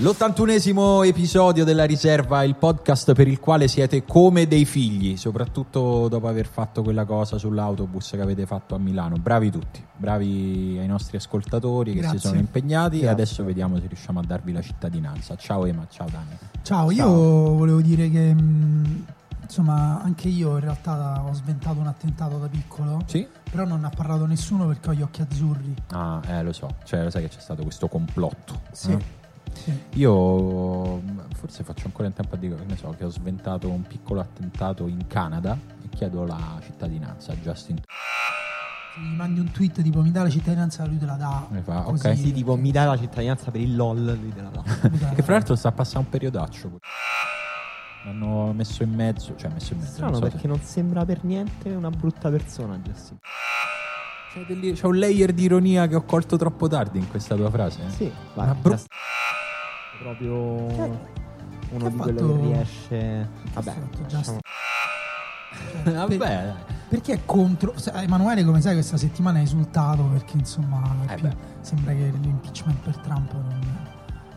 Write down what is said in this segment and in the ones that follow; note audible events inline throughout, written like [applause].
L'ottantunesimo episodio della riserva, il podcast per il quale siete come dei figli, soprattutto dopo aver fatto quella cosa sull'autobus che avete fatto a Milano. Bravi tutti, bravi ai nostri ascoltatori che Grazie. si sono impegnati Grazie. e adesso vediamo se riusciamo a darvi la cittadinanza. Ciao Ema, ciao Dani. Ciao, io volevo dire che mh, insomma anche io in realtà ho sventato un attentato da piccolo, Sì? però non ne ha parlato nessuno perché ho gli occhi azzurri. Ah, eh, lo so, cioè lo sai che c'è stato questo complotto. Sì. eh? Sì. Io mh, forse faccio ancora in tempo a dire che ne so che ho sventato un piccolo attentato in Canada e chiedo la cittadinanza a Justin. Se gli mandi un tweet tipo mi dà la cittadinanza lui te la dà. Mi fa, Così, ok. Sì, tipo mi dai la cittadinanza per il LOL, lui te la dà. [laughs] Che dà. fra l'altro sta passando un periodaccio. L'hanno messo in mezzo, cioè messo in mezzo. Strano non so perché non sembra per niente una brutta persona, Justin. se- C'è, un layer di ironia che ho colto troppo tardi in questa tua frase. eh. Sì, Una guarda, bru- proprio uno ha di quello che riesce. Vabbè, lasciamo- Justin? Vabbè, dai. Perché è contro. se- Emanuele, come sai, questa settimana è esultato perché insomma Eh più- sembra che l'impeachment per Trump non,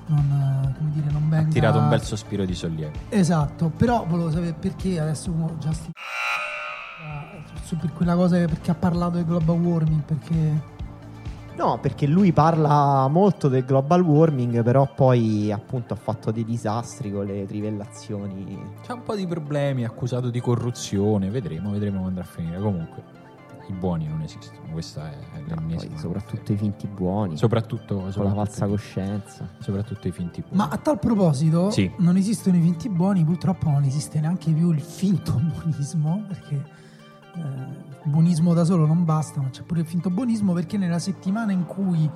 non, eh, come dire, non ha venga. tirato un bel sospiro di sollievo. Esatto, però volevo sapere perché adesso uno Justin su per quella cosa perché ha parlato del global warming, perché No, perché lui parla molto del global warming, però poi appunto ha fatto dei disastri con le trivellazioni. C'ha un po' di problemi, accusato di corruzione. Vedremo, vedremo come andrà a finire. Comunque, i buoni non esistono. Questa è No, l'ennesima. poi soprattutto i finti buoni. soprattutto, con la soprattutto falsa i- coscienza. soprattutto i finti buoni. Ma a tal proposito, Sì. non esistono i finti buoni, purtroppo non esiste neanche più il finto buonismo, perché eh, buonismo da solo non basta, ma c'è pure il finto buonismo, perché nella settimana in cui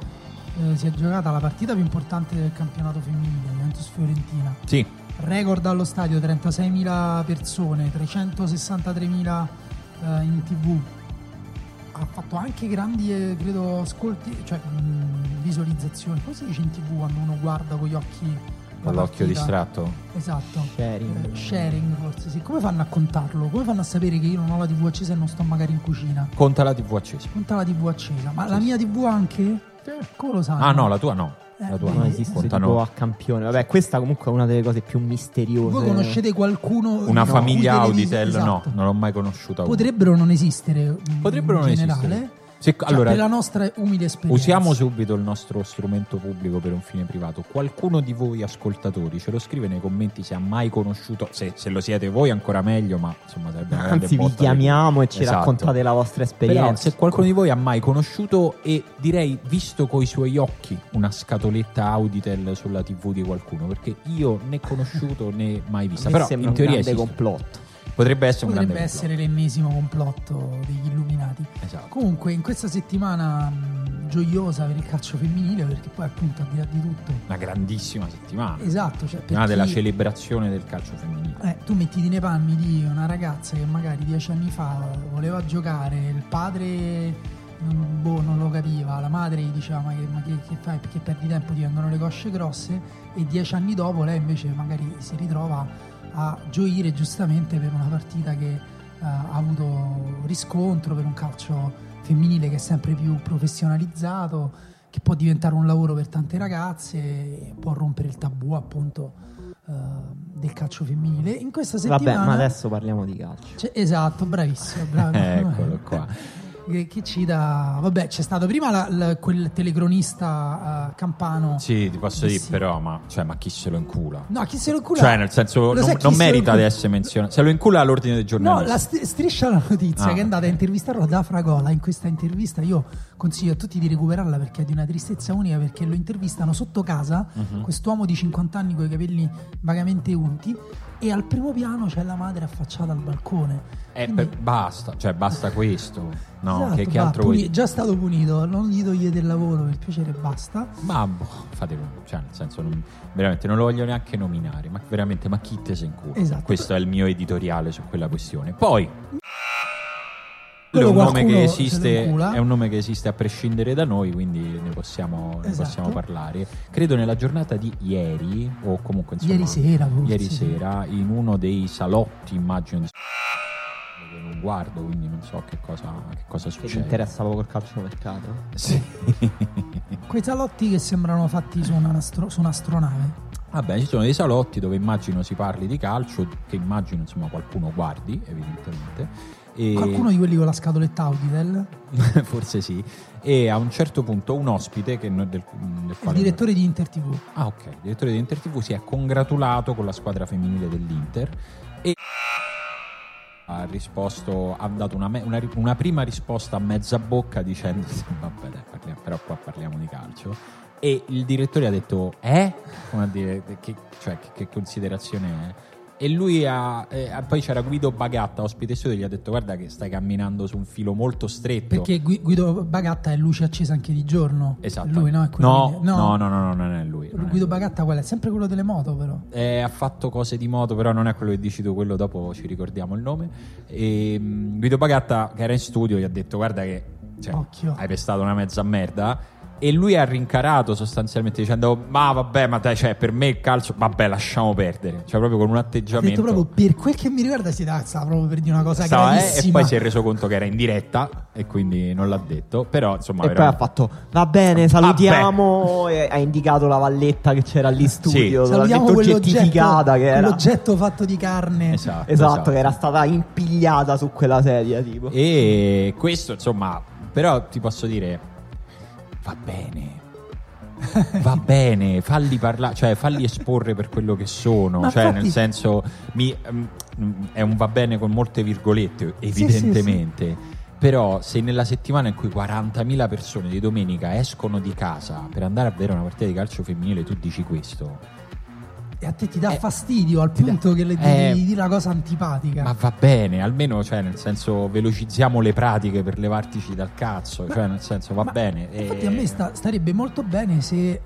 eh, si è giocata la partita più importante del campionato femminile, Juventus-Fiorentina, Sì, record allo stadio 36.000 persone, 363.000 eh, in tv. Ha fatto anche grandi, eh, credo, ascolti, cioè mh, visualizzazioni. Come si dice in tv quando uno guarda con gli occhi? La con l'occhio partita? distratto. Esatto. Sharing. Eh, sharing forse sì. Come fanno a contarlo? Come fanno a sapere che io non ho la tv accesa e non sto magari in cucina? Conta la TV accesa. Conta la tv accesa. Ma la mia tv anche? Come lo sanno? Ah, no, la tua no. Eh, La tua no, Non no. esiste tipo a campione. Vabbè, questa comunque è una delle cose più misteriose. Voi conoscete qualcuno una in famiglia Auditel, Esatto. no, non l'ho mai conosciuta. Potrebbero non esistere Potrebbero in non generale. esistere. Se- Cioè, allora, per la nostra umile esperienza. usiamo subito il nostro strumento pubblico per un fine privato. Qualcuno di voi ascoltatori ce lo scrive nei commenti se ha mai conosciuto, se, se lo siete voi ancora meglio, ma insomma sarebbe una grande Anzi, vi chiamiamo e ci Esatto. raccontate la vostra Però esperienza. se qualcuno di voi ha mai conosciuto e direi visto coi suoi occhi una scatoletta Auditel sulla TV di qualcuno, perché io né conosciuto né mai vista. Però in un teoria grande esiste. complotto. Potrebbe essere un Potrebbe grande essere l'ennesimo complotto degli illuminati. complotto. Esatto. Comunque, in questa settimana mh, gioiosa per il calcio femminile, perché poi appunto al di là di tutto. Una grandissima settimana. Esatto, cioè Una della celebrazione del calcio femminile. Eh, tu mettiti nei panni di una ragazza che magari dieci anni fa voleva giocare, il padre non, boh, non lo capiva, la madre gli diceva ma che, ma che- che fai perché perdi tempo, ti vengono le cosce grosse e dieci anni dopo lei invece magari si ritrova a gioire giustamente per una partita che eh, ha avuto riscontro, per un calcio femminile che è sempre più professionalizzato, che può diventare un lavoro per tante ragazze, può rompere il tabù appunto eh, del calcio femminile. In questa settimana... Vabbè, ma adesso parliamo di calcio. Cioè, esatto, bravissimo, bravo. [laughs] Eccolo qua. [laughs] che, che cita. Vabbè, c'è stato prima la- la- quel telecronista eh, campano. Sì, ti posso Eh, dire, sì. però, ma, cioè, ma chi se lo incula? No, chi se lo incula? Cioè, nel senso, non, non se merita di essere menzionato. Se lo incula all'ordine dei No, giornalisti. la st- striscia la notizia Ah, che è andata a intervistarlo da Fragola. In questa intervista io consiglio a tutti di recuperarla perché è di una tristezza unica perché lo intervistano sotto casa, Mhm. quest'uomo di 50 anni con i capelli vagamente unti e al primo piano c'è la madre affacciata al balcone. Eh, Quindi- basta, cioè, basta questo. No, [laughs] Esatto, che, che va, altro puni- già stato punito, non gli togliete il lavoro per piacere basta. Ma boh, fate cioè, nel senso, non- veramente non lo voglio neanche nominare, ma veramente, ma chi te se incula? Esatto. Questo è il mio editoriale su quella questione. Poi, è Quello un nome che esiste, è un nome che esiste a prescindere da noi, quindi ne possiamo, ne Esatto. possiamo parlare. Credo nella giornata di ieri, o comunque insomma, Ieri sera, forse, ieri sera, in uno dei salotti, immagino di non guardo, quindi non so che cosa, che cosa Che ti succede. interessa poco il calciomercato? Sì. [laughs] Quei salotti che sembrano fatti su una, astro- su un'astronave. Vabbè, ci sono dei salotti dove immagino si parli di calcio, che immagino insomma qualcuno guardi, evidentemente. E Qualcuno di quelli con la scatoletta Auditel, [laughs] forse sì. E a un certo punto un ospite che no- del, del il direttore di Inter TV. Ah, ok. Il direttore di Inter TV si è congratulato con la squadra femminile dell'Inter e ha risposto, ha dato una, me- una una prima risposta a mezza bocca dicendo [laughs] vabbè dai, parliamo- però qua parliamo di calcio e il direttore ha detto eh? come a dire che, cioè, che, che considerazione è? E lui ha eh, poi c'era Guido Bagatta ospite studio e gli ha detto guarda che stai camminando su un filo molto stretto Perché Gui- Guido Bagatta è luce accesa anche di giorno. esatto Lui, no? È quello no, che- no, no, no, no, non è lui non è Guido lui. Bagatta qual è? Sempre quello delle moto, però. Eh, ha fatto cose di moto, però non è quello che dici tu, quello dopo ci ricordiamo il nome. E, mh, Guido Bagatta, che era in studio, gli ha detto: Guarda, che cioè, hai pestato una mezza merda. E lui ha rincarato sostanzialmente dicendo: Ma vabbè, ma dai, cioè, per me il calcio, vabbè, lasciamo perdere. Cioè, proprio con un Ha atteggiamento. detto proprio per quel che mi riguarda si dà, stava proprio per dire una cosa Stava, eh, e poi si è reso conto che era in diretta e quindi non l'ha detto. Però, insomma, E poi veramente- ha fatto va bene, salutiamo. E ha indicato la valletta che c'era lì studio, Salutiamo totalmente quell'oggetto, che era. quell'oggetto fatto di carne. Esatto, Esatto, che era stata impigliata su quella sedia, tipo. E questo, insomma, però ti posso dire, va bene. Va bene, falli parlare, cioè falli esporre per quello che sono, Ma cioè infatti- nel senso mi- mm, è un va bene con molte virgolette, evidentemente. Però se nella settimana in cui 40.000 persone di domenica escono di casa per andare a vedere una partita di calcio femminile, tu dici questo, E a te ti dà Eh, fastidio al ti dà- punto che le eh, devi dire una cosa antipatica. ma va bene, almeno cioè nel senso velocizziamo le pratiche per levartici dal cazzo, cioè nel senso va Ma bene. e- Infatti a me sta- starebbe molto bene se, eh,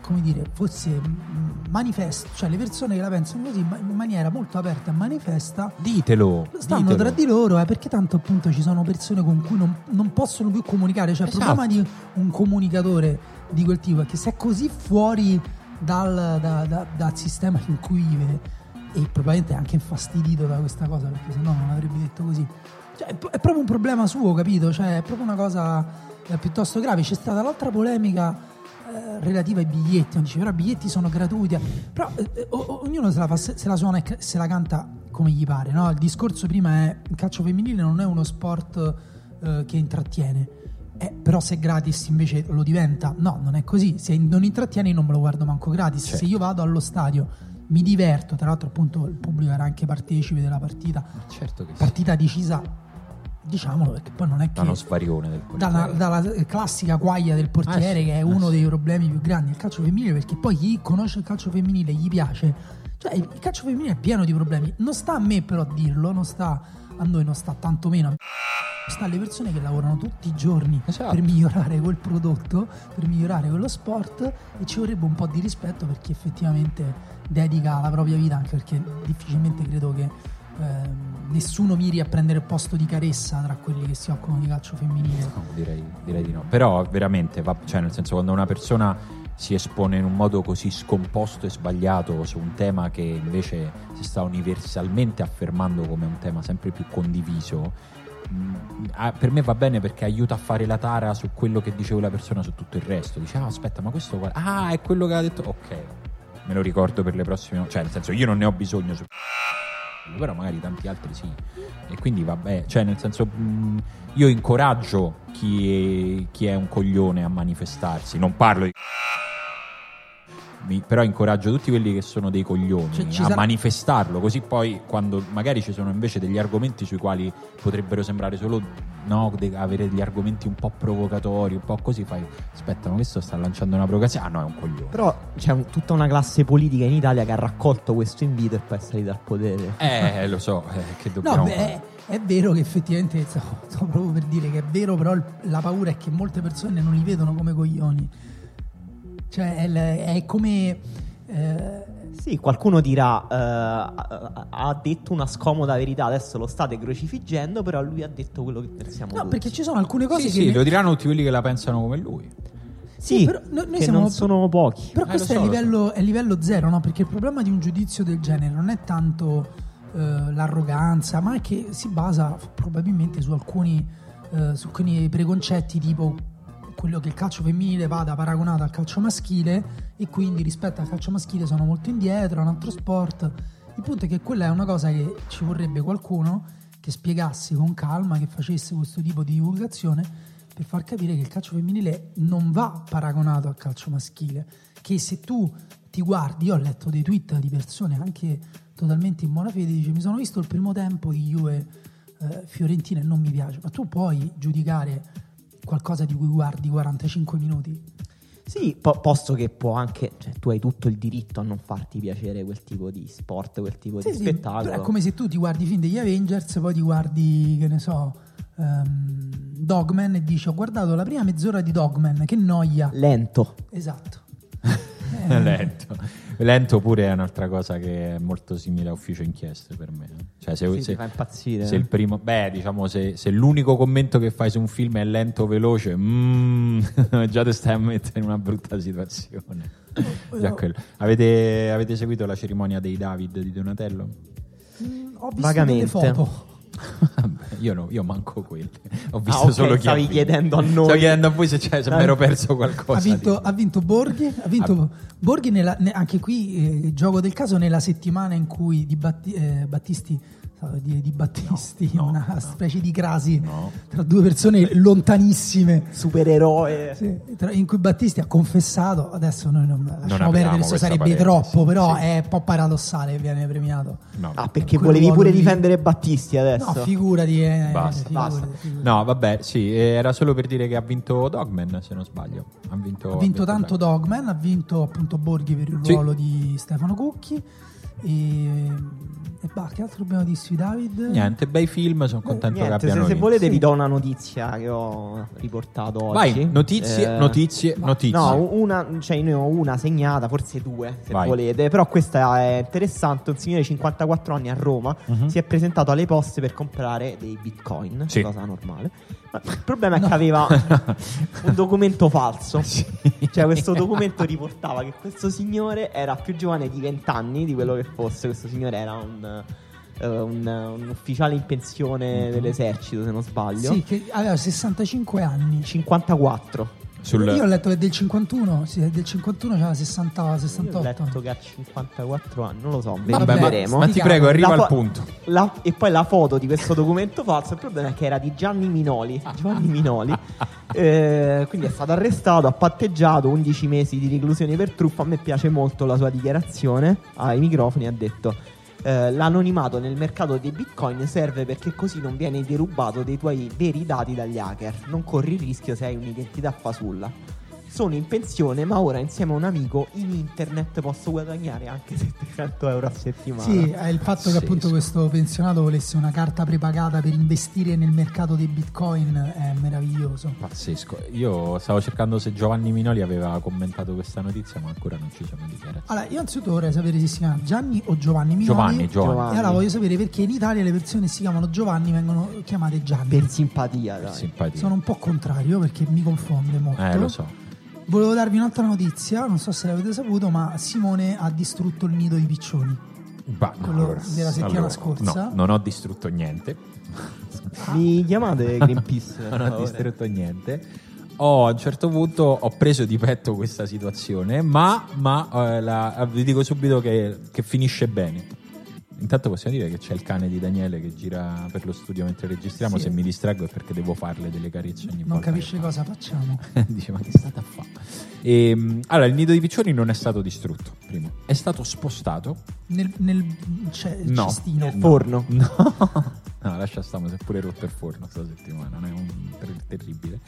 come dire, fosse mm, manifesto, cioè le persone che la pensano così ma- in maniera molto aperta e manifesta Ditelo, stanno ditelo. tra di loro, eh, perché tanto appunto ci sono persone con cui non, non possono più comunicare. Cioè, il Esatto. problema di un comunicatore di quel tipo è che se è così fuori dal, da- da- dal sistema in cui vive e probabilmente è anche infastidito da questa cosa, perché sennò non avrebbe detto così. Cioè, è, pro- è proprio un problema suo, capito? Cioè, è proprio una cosa eh, piuttosto grave. C'è stata l'altra polemica eh, relativa ai biglietti, dice, però i biglietti sono gratuiti. Però eh, eh, o- ognuno se la, fa- se la suona e se la canta come gli pare. No? Il discorso prima è il calcio femminile non è uno sport eh, che intrattiene. Eh, però se è gratis invece lo diventa, no, non è così. Se non intrattiene, io non me lo guardo manco gratis. Certo. Se io vado allo stadio, mi diverto. Tra l'altro, appunto, il pubblico era anche partecipe della partita. Certo che sì. Partita decisa, diciamolo, perché poi non è che Da uno svarione del dalla, portiere. dalla classica guaglia del portiere Eh sì, che è eh uno sì. dei problemi più grandi del calcio femminile perché poi chi conosce il calcio femminile gli piace cioè il il calcio femminile è pieno di problemi non sta a me però a dirlo non sta a noi non sta tanto meno sta alle persone che lavorano tutti i giorni Esatto. per migliorare quel prodotto per migliorare quello sport e ci vorrebbe un po' di rispetto per chi effettivamente dedica la propria vita anche perché difficilmente credo che ehm, nessuno miri a prendere il posto di Caressa tra quelli che si occupano di calcio femminile No, direi, direi di no. Però veramente, va- cioè nel senso quando una persona si espone in un modo così scomposto e sbagliato su un tema che invece si sta universalmente affermando come un tema sempre più condiviso, per me va bene perché aiuta a fare la tara su quello che diceva la persona su tutto il resto. Dice, ah, aspetta, ma questo qua- Ah, è quello che ha detto. Ok, me lo ricordo per le prossime. Cioè, nel senso, io non ne ho bisogno. Su... però magari tanti altri sì. E quindi vabbè, cioè nel senso mh, io incoraggio chi è, chi è un coglione a manifestarsi, non parlo di però incoraggio tutti quelli che sono dei coglioni Cioè, ci a sarà- manifestarlo, così poi quando magari ci sono invece degli argomenti sui quali potrebbero sembrare solo no, de- avere degli argomenti un po' provocatori, un po' così fai aspetta, ma questo sta lanciando una provocazione? Ah no, è un coglione. Però c'è un- tutta una classe politica in Italia che ha raccolto questo invito e poi è salita al potere. Eh, lo so, eh, che No, dobbiamo beh, fare? è, vero che effettivamente, stavo, stavo [laughs] proprio per dire che è vero, però il- la paura è che molte persone non li vedono come coglioni. Cioè, è, è come... eh, Sì, qualcuno dirà, eh, ha- detto una scomoda verità, adesso lo state crocifiggendo, però lui ha detto quello che pensiamo no, tutti. perché ci sono alcune cose Sì, che... sì, lo diranno tutti quelli che la pensano come lui. Sì, però noi- noi che siamo- non sono pochi. Però Eh, questo è, so, lo livello, è livello zero, no? Perché il problema di un giudizio del genere non è tanto eh, l'arroganza, ma è che si basa probabilmente su alcuni, eh, su alcuni preconcetti tipo quello che il calcio femminile vada paragonato al calcio maschile e quindi rispetto al calcio maschile sono molto indietro, è un altro sport. Il punto è che quella è una cosa che ci vorrebbe qualcuno che spiegasse con calma, che facesse questo tipo di divulgazione per far capire che il calcio femminile non va paragonato al calcio maschile, che se tu ti guardi, io ho letto dei tweet di persone anche totalmente in buona fede, dice mi sono visto il primo tempo di Juve eh, Fiorentina e non mi piace, ma tu puoi giudicare qualcosa di cui guardi 45 minuti? Sì, po- posto che può anche, cioè tu hai tutto il diritto a non farti piacere quel tipo di sport, quel tipo Sì, di sì, spettacolo. però è come se tu ti guardi i film degli Avengers, poi ti guardi, che ne so, ehm, Dogman e dici ho guardato la prima mezz'ora di Dogman, che noia. Lento. Esatto. [laughs] Lento. Lento pure è un'altra cosa che è molto simile a ufficio inchieste per me. eh. Cioè, se, Sì, se- ti fa impazzire. se il primo, beh, diciamo, se, se l'unico commento che fai su un film è lento o veloce, mm, [laughs] già ti stai a mettere in una brutta situazione. Avete, avete seguito la cerimonia dei David di Donatello? Ho visto Vagamente. delle foto. [laughs] Io no, io manco quelle. Ho visto Ah, ok, solo chi stavi chiedendo a noi. Stavo chiedendo a voi se, c'è- se mi ero perso qualcosa. Ha vinto, ha vinto Borghi, ha vinto Borghi nella- ne- anche qui eh, gioco del caso nella settimana in cui di, Batti- eh, Battisti dire di Battisti, No, no, una no. specie di crasi No. tra due persone lontanissime. Supereroe. Sì, tra- in cui Battisti ha confessato, adesso noi non lasciamo apriamo perdere, questo questa sarebbe parentesi, troppo, però sì. è un po' paradossale che viene premiato. No. Ah, perché volevi pure lì. difendere Battisti adesso? No, figurati, eh, Basta, figurati, basta. figurati. No, vabbè, sì, eh, era solo per dire che ha vinto Dogman, se non sbaglio. Ha vinto, Ha vinto tanto bene. Dogman, ha vinto appunto Borghi per il Sì. ruolo di Stefano Cucchi. E, e bah, che altro dobbiamo dire sui David? Niente, bei film, sono contento Niente, che se, abbiano se vinto. volete Sì. vi do una notizia che ho riportato oggi. Vai, notizie, Eh, notizie, notizie. No, una, cioè ne ho una segnata, forse due se Vai. volete, però questa è interessante, un signore di 54 anni a Roma Mhm. si è presentato alle poste per comprare dei bitcoin, Sì. cosa normale. Il problema è No. che aveva [laughs] un documento falso. Sì. Cioè questo documento riportava che questo signore era più giovane di 20 anni di quello che fosse, questo signore era un, eh, un- un ufficiale in pensione dell'esercito se non sbaglio. Sì, che aveva 65 anni. 54. Sul- Io ho letto che del 51, sì, del 51 c'era 60, Io ho 68. letto che ha 54 anni, non lo so, Vabbè, vedremo. ma ti prego, arriva La al fo- punto. la- e poi la foto di questo documento falso. Il problema è che era di Gianni Minoli. Giovanni Minoli. Eh, quindi è stato arrestato, ha patteggiato 11 mesi di reclusione per truffa. A me piace molto la sua dichiarazione ai microfoni. Ha detto: eh, L'anonimato nel mercato dei bitcoin serve perché così non viene derubato dei tuoi veri dati dagli hacker. Non corri il rischio se hai un'identità fasulla. Sono in pensione, ma ora insieme a un amico in internet posso guadagnare anche 700 euro a settimana. Sì, è il fatto che appunto questo pensionato volesse una carta prepagata per investire nel mercato dei bitcoin è meraviglioso. Pazzesco. Io stavo cercando se Giovanni Minoli aveva commentato questa notizia, ma ancora non ci sono dichiarazioni. Allora, io anzitutto vorrei sapere se si chiama Gianni o Giovanni Minoli. Giovanni, Giovanni. E allora voglio sapere perché in Italia le persone che si chiamano Giovanni vengono chiamate Gianni. Per simpatia, dai. Simpatia. Sono un po' contrario perché mi confonde molto. Eh, lo so. Volevo darvi un'altra notizia, non so se l'avete saputo, ma Simone ha distrutto il nido di piccioni. Bah, no, Quello allora- della settimana allora, scorsa. No, non ho distrutto niente. [laughs] Mi chiamate Greenpeace? [laughs] non ho distrutto niente. Ho, a un certo punto ho preso di petto questa situazione, ma, ma, eh, la- vi dico subito che, che finisce bene. Intanto possiamo dire che c'è il cane di Daniele che gira per lo studio mentre registriamo. Sì. Se mi distraggo è perché devo farle delle carezze ogni Non volta. capisce che cosa facciamo. fa. [laughs] Dice, ma che state a fare? Ehm, allora, il nido di piccioni non è stato distrutto. Primo, è stato spostato. Nel, nel c'è il No. cestino. Nel forno. No, no lascia stare, si è pure rotto il forno questa settimana, non è un ter- terribile.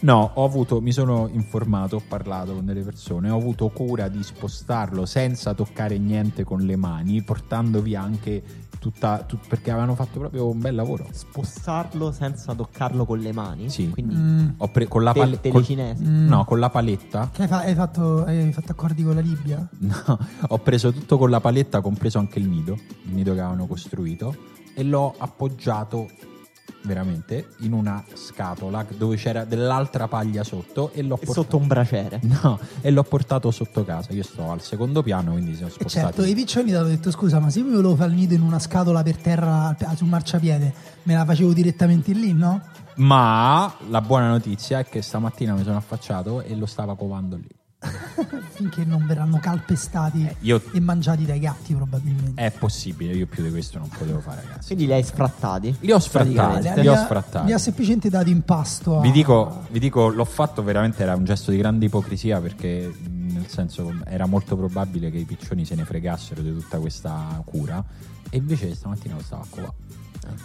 No, ho avuto, mi sono informato, ho parlato con delle persone, ho avuto cura di spostarlo senza toccare niente con le mani, portando via anche tutta, tut- perché avevano fatto proprio un bel lavoro. Spostarlo senza toccarlo con le mani. Sì. Quindi Mm. Ho pre- con la paletta, telecinesi. Mm. no, con la paletta, Che hai, fa- hai fatto, hai fatto accordi con la Libia? [laughs] no, ho preso tutto con la paletta, compreso anche il nido, il nido che avevano costruito, e l'ho appoggiato veramente in una scatola dove c'era dell'altra paglia sotto e l'ho E portato sotto un braciere. [laughs] No, e l'ho portato sotto casa. Io sto al secondo piano, quindi siamo E spostati. certo, i piccioni ti hanno detto scusa, ma se io mi volevo fare il nido in una scatola per terra sul marciapiede, me la facevo direttamente lì, no? Ma la buona notizia è che stamattina mi sono affacciato e lo stava covando lì. [laughs] Finché non verranno calpestati Eh, io- e mangiati dai gatti probabilmente. È possibile, io più di questo non potevo fare, ragazzi. Quindi li hai sfrattati. Li ho sfrattati, Praticamente. li ho sfrattati. li ha semplicemente dato in pasto. a- Vi dico, vi dico, l'ho fatto veramente, era un gesto di grande ipocrisia perché nel senso era molto probabile che i piccioni se ne fregassero di tutta questa cura e invece stamattina lo stavo a covare.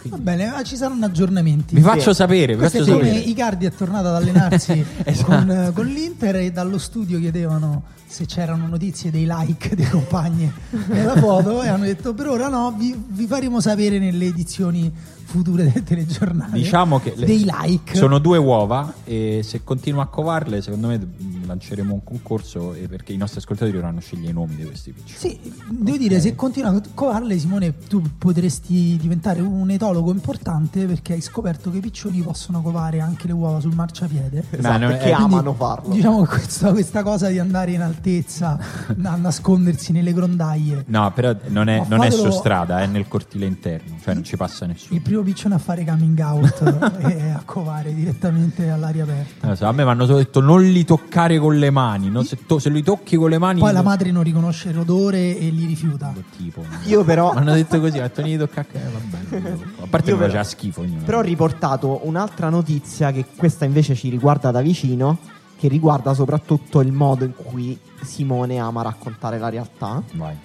Eh, Va bene, ma ci saranno aggiornamenti. Vi faccio sapere, vi Questo faccio è come sapere. Icardi è tornato ad allenarsi [laughs] Esatto. con, eh, con l'Inter e dallo studio chiedevano se c'erano notizie dei like dei compagni [laughs] nella foto e hanno detto per ora no, vi, vi faremo sapere nelle edizioni future del telegiornale. Diciamo che le- dei like. sono due uova e se continuo a covarle, secondo me lanceremo un concorso e perché i nostri ascoltatori dovranno scegliere i nomi di questi piccioni. Sì, devo dire, se continui a covarle, Simone, tu potresti diventare un etologo importante perché hai scoperto che i piccioni possono covare anche le uova sul marciapiede. Esatto, non è- perché Quindi, amano farlo. Diciamo che questa, questa cosa di andare in altezza, [laughs] a nascondersi nelle grondaie. No, però non è, non è su strada, è nel cortile interno, cioè non ci passa nessuno. Il primo piccione a fare coming out [laughs] e a covare direttamente all'aria aperta. So, a me mi hanno solo detto non li toccare con le mani, no? se, to- se li tocchi con le mani... Poi la madre non riconosce l'odore e li rifiuta. Tipo, Io però- Mi hanno detto così, hanno detto "Non li toccare, eh, va bene. A parte Io che faceva schifo. ognuno. Però ho riportato un'altra notizia che questa invece ci riguarda da vicino, che riguarda soprattutto il modo in cui Simone ama raccontare la realtà Vai.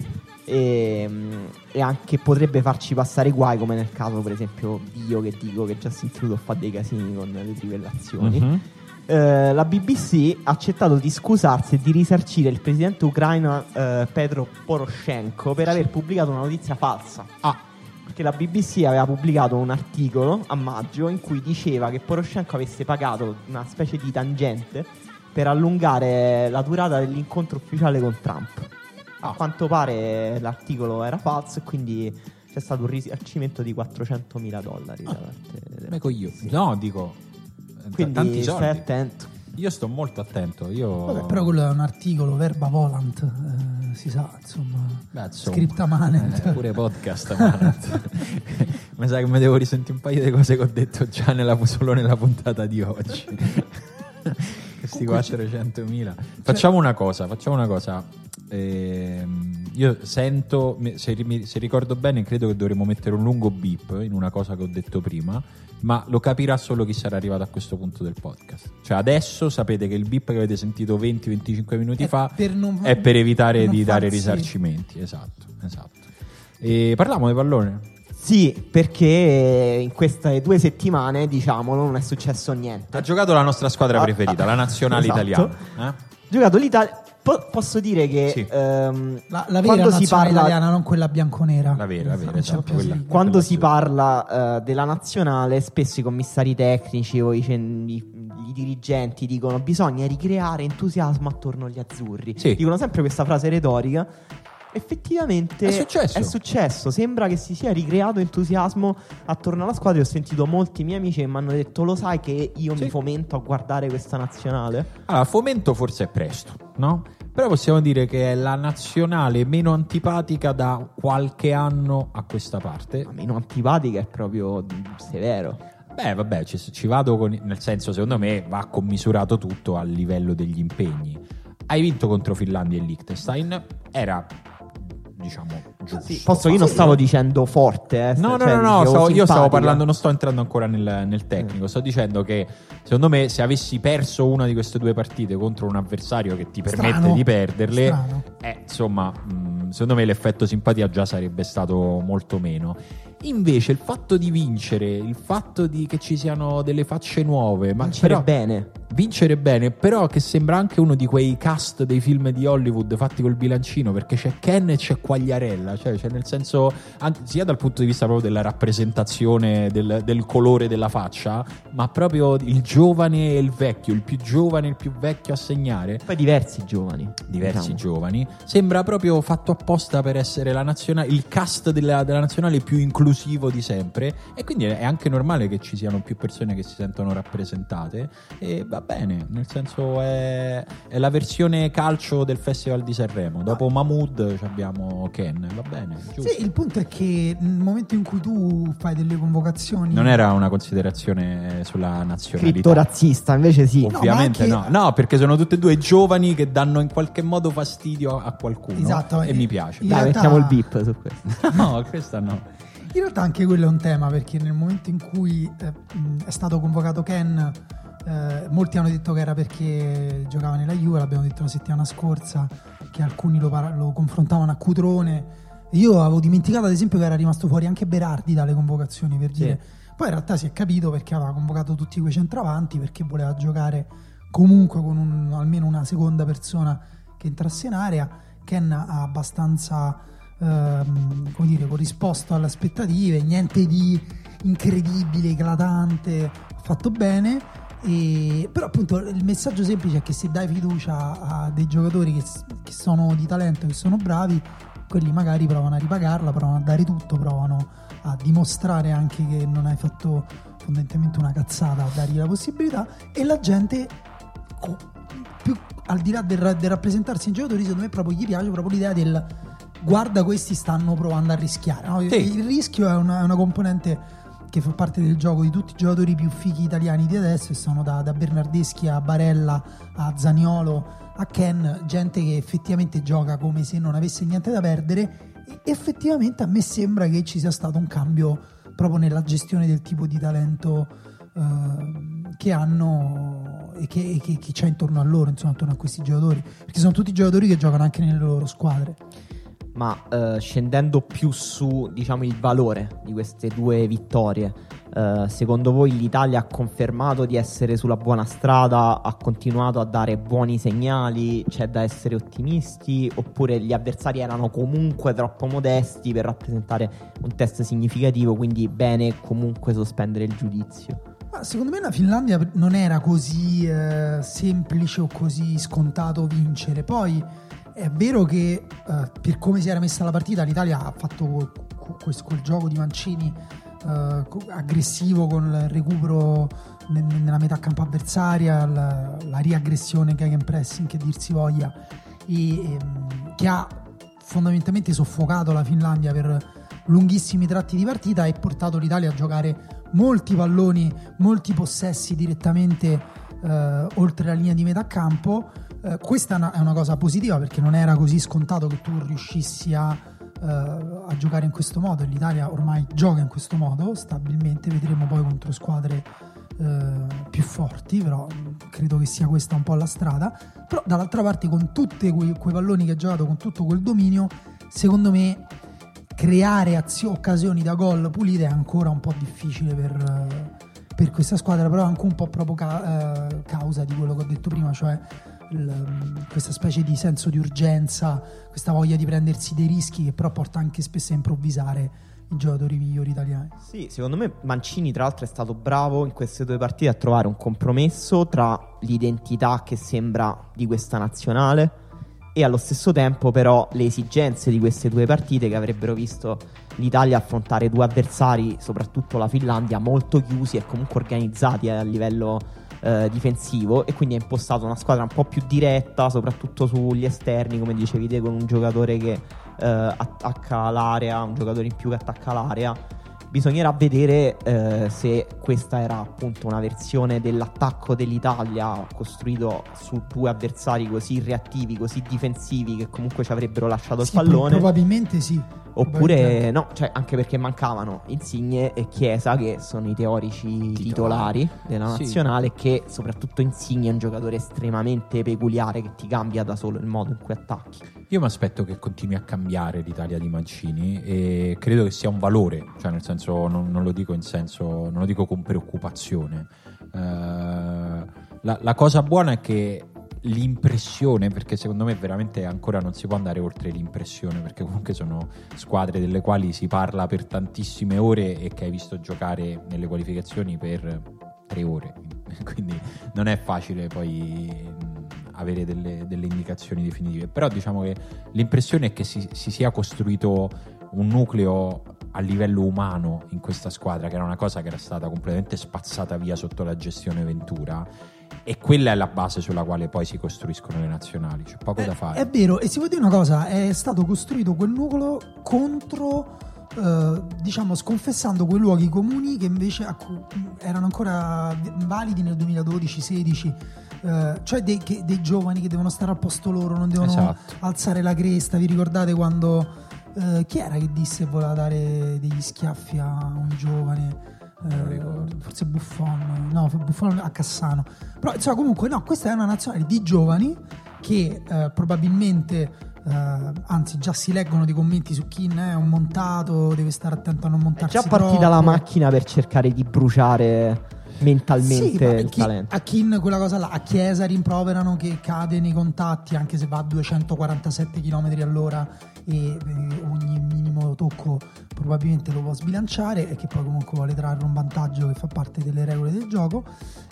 E, e anche potrebbe farci passare guai come nel caso per esempio io che dico che Justin Trudeau fa dei casini con le trivellazioni. Mhm. Eh, la BBC ha accettato di scusarsi e di risarcire il presidente ucraino eh, Petro Poroshenko per aver pubblicato una notizia falsa. Ah, Perché la BBC aveva pubblicato un articolo a maggio in cui diceva che Poroshenko avesse pagato una specie di tangente per allungare la durata dell'incontro ufficiale con Trump. A quanto pare l'articolo era falso e quindi c'è stato un risarcimento di 400 mila dollari. da parte coglioni. BBC. No, dico... Quindi tanti stai soldi. attento. Io sto molto attento. Io... Vabbè, però quello è un articolo, verba volant, eh, si sa, insomma, Beh, insomma, scripta manent. eh, pure podcast manent. [laughs] mi sa che mi devo risentire un paio di cose che ho detto già nella, solo nella puntata di oggi [laughs] questi 400.000 facciamo una cosa facciamo una cosa Ehm, io sento se, se ricordo bene credo che dovremmo mettere un lungo beep in una cosa che ho detto prima ma lo capirà solo chi sarà arrivato a questo punto del podcast cioè adesso sapete che il beep che avete sentito 20-25 minuti È fa per non- è per evitare non di dare risarcimenti esatto esatto e parliamo di pallone Sì, perché in queste due settimane, diciamolo, non è successo niente. ha giocato la nostra squadra Ah, preferita ah, la nazionale esatto. italiana eh? Giocato l'Italia. Po- posso dire che Sì. ehm, La, la vera quando si parla italiana, non quella bianconera. La vera, la vera, esatto, quella. Quando si parla eh, della nazionale, spesso i commissari tecnici o i, cen- i- i dirigenti dicono bisogna ricreare entusiasmo attorno agli azzurri. Sì. Dicono sempre questa frase retorica. Effettivamente È successo. è successo. Sembra che si sia ricreato entusiasmo attorno alla squadra. Io ho sentito molti miei amici che mi hanno detto: Lo sai che io Sì. mi fomento a guardare questa nazionale? Allora, fomento forse è presto, no? Però possiamo dire che è la nazionale meno antipatica da qualche anno a questa parte. Ma meno antipatica è proprio severo. Beh, vabbè, ci, ci vado con. Nel senso, secondo me va commisurato tutto a livello degli impegni. Hai vinto contro Finlandia e Liechtenstein, era diciamo giusto. Sì, posso, io non stavo dicendo forte, eh, No, no, cioè, no, no, stavo- io stavo parlando, non sto entrando ancora nel, nel tecnico, sto dicendo che secondo me se avessi perso una di queste due partite contro un avversario che ti permette Strano. di perderle, eh, insomma, mh, secondo me l'effetto simpatia già sarebbe stato molto meno. Invece il fatto di vincere, il fatto di che ci siano delle facce nuove, ma Vincere però- bene. vincere bene, però che sembra anche uno di quei cast dei film di Hollywood fatti col bilancino, perché c'è Ken e c'è Quagliarella, cioè, cioè nel senso, anche- sia dal punto di vista proprio della rappresentazione del, del colore della faccia, ma proprio il giovane e il vecchio, il più giovane e il più vecchio a segnare. Poi diversi giovani. Diversi diciamo. giovani, sembra proprio fatto apposta per essere la nazionale, il cast della, della nazionale più inclusivo di sempre. E quindi è anche normale che ci siano più persone che si sentono rappresentate. E va bene, nel senso è, è la versione calcio del Festival di Sanremo. Dopo Mahmood ci abbiamo Ken, va bene, giusto. Sì, il punto è che nel momento in cui tu fai delle convocazioni. Non era una considerazione sulla nazionalità. Scritto razzista, invece sì. No, Ovviamente no, anche- no, perché sono tutte e due giovani che danno in qualche modo fastidio a qualcuno Esatto, e eh, mi piace. Dai, realtà- mettiamo il beep su questo. [laughs] No, questa no. In realtà anche quello è un tema perché nel momento in cui eh, è stato convocato Ken, eh, molti hanno detto che era perché giocava nella Juve, l'abbiamo detto la settimana scorsa, che alcuni lo, para- lo confrontavano a Cutrone. Io avevo dimenticato ad esempio che era rimasto fuori anche Berardi dalle convocazioni per Sì. dire. Poi in realtà si è capito perché aveva convocato tutti quei centravanti, perché voleva giocare comunque con un- almeno una seconda persona che entrasse in area. Ken ha abbastanza ehm, come dire, corrisposto alle aspettative, niente di incredibile, eclatante, fatto bene. E, però appunto il messaggio semplice è che se dai fiducia a dei giocatori che, che sono di talento, che sono bravi, quelli magari provano a ripagarla, provano a dare tutto, provano a dimostrare anche che non hai fatto fondamentalmente una cazzata a dargli la possibilità e la gente più al di là del, del rappresentarsi in giocatori secondo me proprio gli piace proprio l'idea del guarda questi stanno provando a rischiare no? Sì. il rischio è una, è una componente che fa parte del gioco di tutti i giocatori più fighi italiani di adesso e sono da, da Bernardeschi a Barella a Zaniolo a Ken gente che effettivamente gioca come se non avesse niente da perdere e effettivamente a me sembra che ci sia stato un cambio proprio nella gestione del tipo di talento ehm, che hanno e che, che- che c'è intorno a loro, insomma, intorno a questi giocatori, perché sono tutti giocatori che giocano anche nelle loro squadre. Ma eh, scendendo più su diciamo il valore di queste due vittorie, eh, secondo voi l'Italia ha confermato di essere sulla buona strada, ha continuato a dare buoni segnali, c'è da essere ottimisti oppure gli avversari erano comunque troppo modesti per rappresentare un test significativo, quindi bene comunque sospendere il giudizio? Secondo me la Finlandia non era così eh, semplice o così scontato vincere. Poi è vero che eh, per come si era messa la partita l'Italia ha fatto questo- quel gioco di Mancini eh, aggressivo con il recupero ne- nella metà campo avversaria, la, la riaggressione che pressing che dir si voglia, e, ehm, che ha fondamentalmente soffocato la Finlandia per lunghissimi tratti di partita e portato l'Italia a giocare molti palloni, molti possessi direttamente eh, oltre la linea di metà campo. Eh, questa è una, cosa positiva perché non era così scontato che tu riuscissi a, eh, a giocare in questo modo. L'Italia ormai gioca in questo modo stabilmente, vedremo poi contro squadre eh, più forti, però mh, credo che sia questa un po' la strada. Però dall'altra parte con tutti quei, quei palloni che ha giocato, con tutto quel dominio, secondo me creare azio- occasioni da gol pulite è ancora un po' difficile per, per questa squadra, però anche un po' proprio ca- eh, causa di quello che ho detto prima, cioè il- questa specie di senso di urgenza, questa voglia di prendersi dei rischi che però porta anche spesso a improvvisare i giocatori migliori italiani. Sì, secondo me Mancini tra l'altro è stato bravo in queste due partite a trovare un compromesso tra l'identità che sembra di questa nazionale e allo stesso tempo però le esigenze di queste due partite che avrebbero visto l'Italia affrontare due avversari, soprattutto la Finlandia, molto chiusi e comunque organizzati a livello eh, difensivo e quindi ha impostato una squadra un po' più diretta, soprattutto sugli esterni, come dicevi te, con un giocatore che eh, attacca l'area, un giocatore in più che attacca l'area Bisognerà vedere eh, se questa era appunto una versione dell'attacco dell'Italia costruito su due avversari così reattivi, così difensivi che comunque ci avrebbero lasciato Sì, il pallone. probabilmente sì. Oppure Probabilmente. no, cioè anche perché mancavano Insigne e Chiesa che sono i teorici titolari, della Sì. nazionale che soprattutto Insigne è un giocatore estremamente peculiare che ti cambia da solo il modo in cui attacchi. Io mi aspetto che continui a cambiare l'Italia di Mancini e credo che sia un valore, cioè nel senso non, non lo dico in senso, non lo dico con preoccupazione. Eh, la, la cosa buona è che l'impressione, perché secondo me veramente ancora non si può andare oltre l'impressione, perché comunque sono squadre delle quali si parla per tantissime ore e che hai visto giocare nelle qualificazioni per tre ore, [laughs] quindi non è facile poi avere delle, delle indicazioni definitive. Però diciamo che l'impressione è che si, si sia costruito un nucleo a livello umano in questa squadra, che era una cosa che era stata completamente spazzata via sotto la gestione Ventura. E quella è la base sulla quale poi si costruiscono le nazionali. C'è poco da fare. È vero, e si può dire una cosa: è stato costruito quel nucleo contro. Eh, diciamo sconfessando quei luoghi comuni che invece erano ancora validi nel 2012-16 eh, cioè dei, che- dei giovani che devono stare al posto loro non devono Esatto. alzare la cresta. Vi ricordate quando eh, chi era che disse voleva dare degli schiaffi a un giovane? Eh, forse Buffon no Buffon a Cassano. Però insomma comunque no questa è una nazionale di giovani che eh, probabilmente eh, anzi già si leggono dei commenti su chi è un montato deve stare attento a non È montarsi già partita troppo. la macchina per cercare di bruciare mentalmente Sì, chi- talento. a Kin quella cosa là, a Chiesa rimproverano che cade nei contatti anche se va a 247 km all'ora e eh, ogni minimo tocco probabilmente lo può sbilanciare e che poi comunque vuole trarre un vantaggio che fa parte delle regole del gioco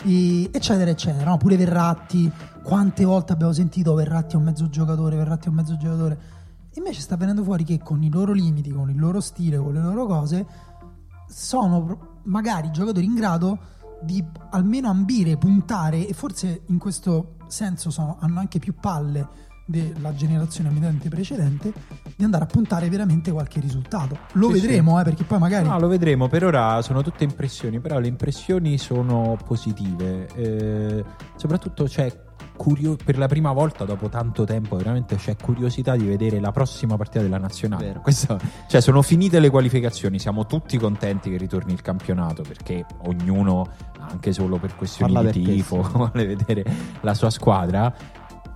e- eccetera eccetera no? pure Verratti quante volte abbiamo sentito Verratti è un mezzo giocatore Verratti è un mezzo giocatore invece sta venendo fuori che con i loro limiti con il loro stile con le loro cose sono magari giocatori in grado di almeno ambire, puntare e forse in questo senso sono- hanno anche più palle della generazione immediatamente precedente di andare a puntare veramente qualche risultato. Lo Sì, vedremo, eh, perché poi magari No, lo vedremo. Per ora sono tutte impressioni, però le impressioni sono positive. Eh, soprattutto c'è curio- per la prima volta dopo tanto tempo, veramente c'è curiosità di vedere la prossima partita della nazionale. Vero. Questo- cioè, sono finite le qualificazioni, siamo tutti contenti che ritorni il campionato perché ognuno, anche solo per questioni Parla di tifo, [laughs] vuole vedere la sua squadra.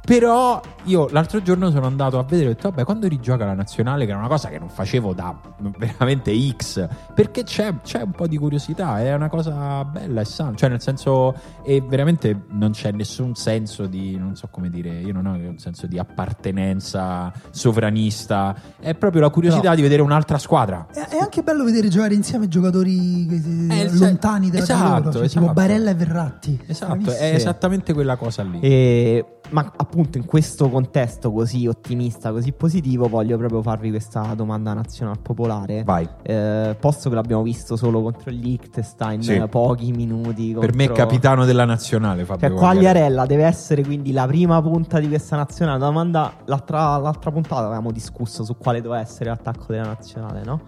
Però io l'altro giorno sono andato a vedere e ho detto, vabbè, quando rigioca la nazionale, che era una cosa che non facevo da veramente X, perché c'è, c'è un po' di curiosità, è una cosa bella e sana, cioè nel senso, e veramente non c'è nessun senso di, non so come dire, io non ho un senso di appartenenza sovranista, è proprio la curiosità Però- di vedere un'altra squadra. è, è anche bello vedere giocare insieme giocatori eh, Eh, il- lontani da, esatto, loro, cioè, tipo esatto. Barella e Verratti. Esatto, è esattamente quella cosa lì. E- ma appunto in questo contesto così ottimista, così positivo, voglio proprio farvi questa domanda nazionale popolare. Vai. Eh, posto che l'abbiamo visto solo contro il Liechtenstein, Sì. pochi minuti. Per me contro- capitano della nazionale, Fabio Cioè, Quagliarella. Deve essere quindi la prima punta di questa nazionale. La domanda, l'altra, l'altra puntata avevamo discusso su quale doveva essere l'attacco della nazionale, no?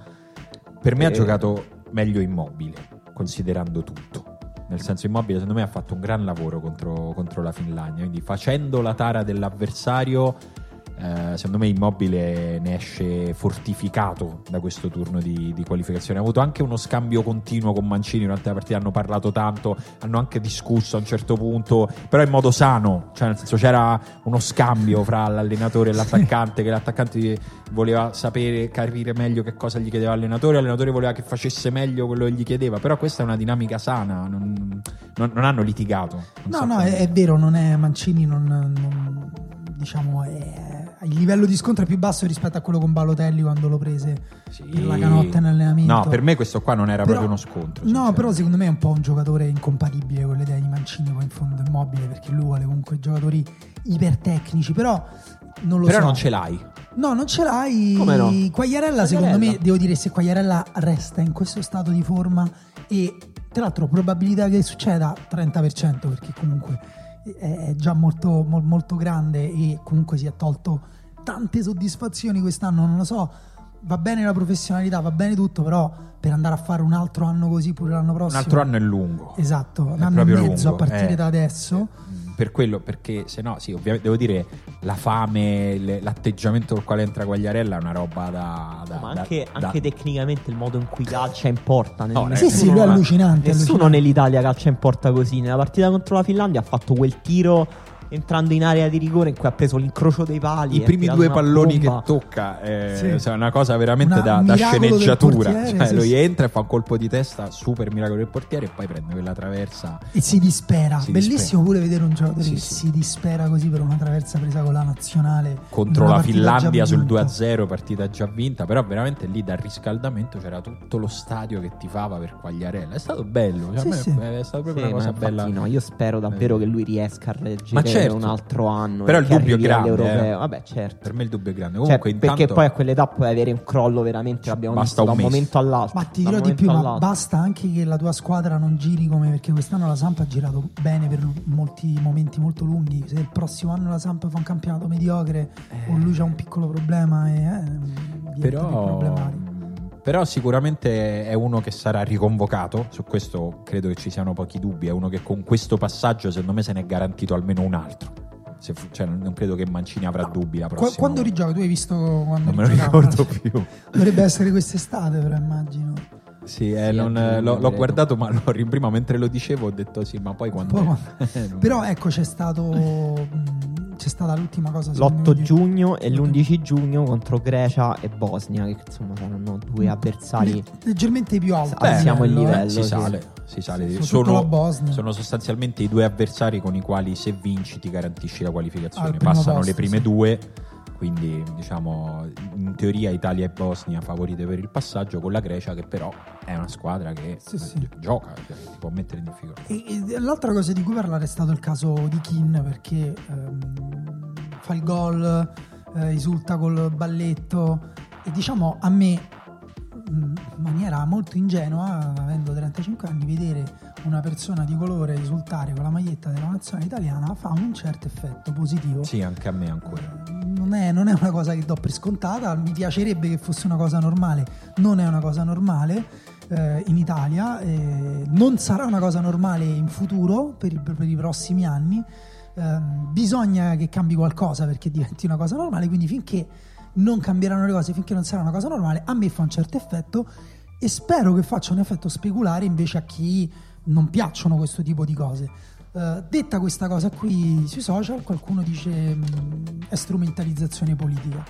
Per me ha Eh, giocato meglio immobile, considerando tutto. Nel senso, immobile, secondo me, ha fatto un gran lavoro contro, contro la Finlandia. Quindi, facendo la tara dell'avversario, eh, secondo me, immobile ne esce fortificato da questo turno di, di qualificazione. Ha avuto anche uno scambio continuo con Mancini durante la partita. Hanno parlato tanto, hanno anche discusso a un certo punto, però in modo sano. Cioè, nel senso, c'era uno scambio fra l'allenatore e l'attaccante. Che l'attaccante voleva sapere, capire meglio che cosa gli chiedeva l'allenatore, l'allenatore voleva che facesse meglio quello che gli chiedeva, però questa è una dinamica sana, non, non- non hanno litigato. Non No, so no, è, è vero, non è Mancini, non, non- diciamo, è, il livello di scontro è più basso rispetto a quello con Balotelli quando lo prese Sì. per la canotta in allenamento. No, per me questo qua non era Però- proprio uno scontro. No, però secondo me è un po' un giocatore incompatibile con le idee di Mancini, poi in fondo immobile, perché lui vuole comunque giocatori ipertecnici, però non lo Però so. non ce l'hai. No, non ce l'hai. Come no? Quagliarella, secondo Quagliarella. me, devo dire, se Quagliarella resta in questo stato di forma e tra l'altro probabilità che succeda 30% perché comunque è già molto, mol- molto grande e comunque si è tolto tante soddisfazioni quest'anno, non lo so. va bene la professionalità, va bene tutto, però per andare a fare un altro anno così pure l'anno Un prossimo. altro anno è lungo. Esatto, un È anno e proprio mezzo lungo, a partire eh. da adesso. Per quello, perché se no, sì, ovviamente devo dire, la fame, le- l'atteggiamento col quale entra Quagliarella è una roba da. da- Ma da- anche, da- anche tecnicamente il modo in cui calcia in porta. No, Sì, sì, lui è allucinante. Nessuno allucinante. nell'Italia calcia in porta così. Nella partita contro la Finlandia ha fatto quel tiro entrando in area di rigore in cui ha preso l'incrocio dei pali. I primi due palloni bomba. che tocca è Sì. cioè, una cosa veramente Una- da, da sceneggiatura. portiere, Cioè, sì, lui sì. entra e fa un colpo di testa, super miracolo del portiere, e poi prende quella traversa. E si dispera. Si Bellissimo dispera. pure vedere un giocatore Sì, che sì. si dispera così per una traversa presa con la nazionale. contro la Finlandia sul vinta. 2-0, partita già vinta, però veramente lì dal riscaldamento c'era tutto lo stadio che tifava per Quagliarella. È stato bello, cioè, Sì, a me sì. è stata proprio Sì, una cosa bella. no, io spero davvero Eh. che lui riesca a reggere Ma certo. un altro anno. Però il dubbio è grande, eh. Vabbè, certo. Per me il dubbio è grande. Cioè, Comunque, perché intanto poi a quell'età puoi avere un crollo veramente. L'abbiamo Basta visto da un un mese. momento all'altro. Ma ti da un dirò di più, ma basta anche che la tua squadra non giri come perché quest'anno la Samp ha girato bene per molti momenti molto lunghi. Se il prossimo anno la Samp fa un campionato mediocre o lui c'ha un piccolo problema, e, eh, però, problematico. Però sicuramente è uno che sarà riconvocato. Su questo credo che ci siano pochi dubbi. È uno che con questo passaggio, secondo me, se ne è garantito almeno un altro. Se cioè, non credo che Mancini avrà dubbi la prossima. quando rigioca? Tu hai visto quando Non me lo ricordo più. Dovrebbe essere quest'estate, però immagino. Sì, eh, Sì, non- giugno, l'ho, l'ho guardato, ma l'ho, prima mentre lo dicevo ho detto sì, ma poi quando... Poi Eh, [laughs] Però ecco c'è stato [laughs] c'è stata l'ultima cosa secondo L'8 me, giugno e l'11 giugno contro Grecia e Bosnia, che insomma saranno due avversari. le- leggermente più alti. In eh. livello. si sì. sale, si sale. La Bosnia. sono sostanzialmente i due avversari con i quali se vinci ti garantisci la qualificazione. Passano posto, le prime sì. due, quindi diciamo in teoria Italia e Bosnia favorite per il passaggio con la Grecia che però è una squadra che Sì, sì. gioca, cioè, ti può mettere in difficoltà. E, e l'altra cosa di cui parlare è stato il caso di Kin perché ehm, fa il gol, eh, esulta col balletto e diciamo a me in maniera molto ingenua, avendo 35 anni, vedere una persona di colore esultare con la maglietta della nazionale italiana fa un certo effetto positivo. Sì, anche a me ancora. Non è, non è una cosa che do per scontata, mi piacerebbe che fosse una cosa normale, non è una cosa normale eh, in Italia, eh, non sarà una cosa normale in futuro per, i- per i prossimi anni, Ehm, bisogna che cambi qualcosa perché diventi una cosa normale, quindi finché non cambieranno le cose, finché non sarà una cosa normale, a me fa un certo effetto e spero che faccia un effetto speculare invece a chi non piacciono questo tipo di cose. Eh, detta questa cosa qui sui social, qualcuno dice mh, è strumentalizzazione politica.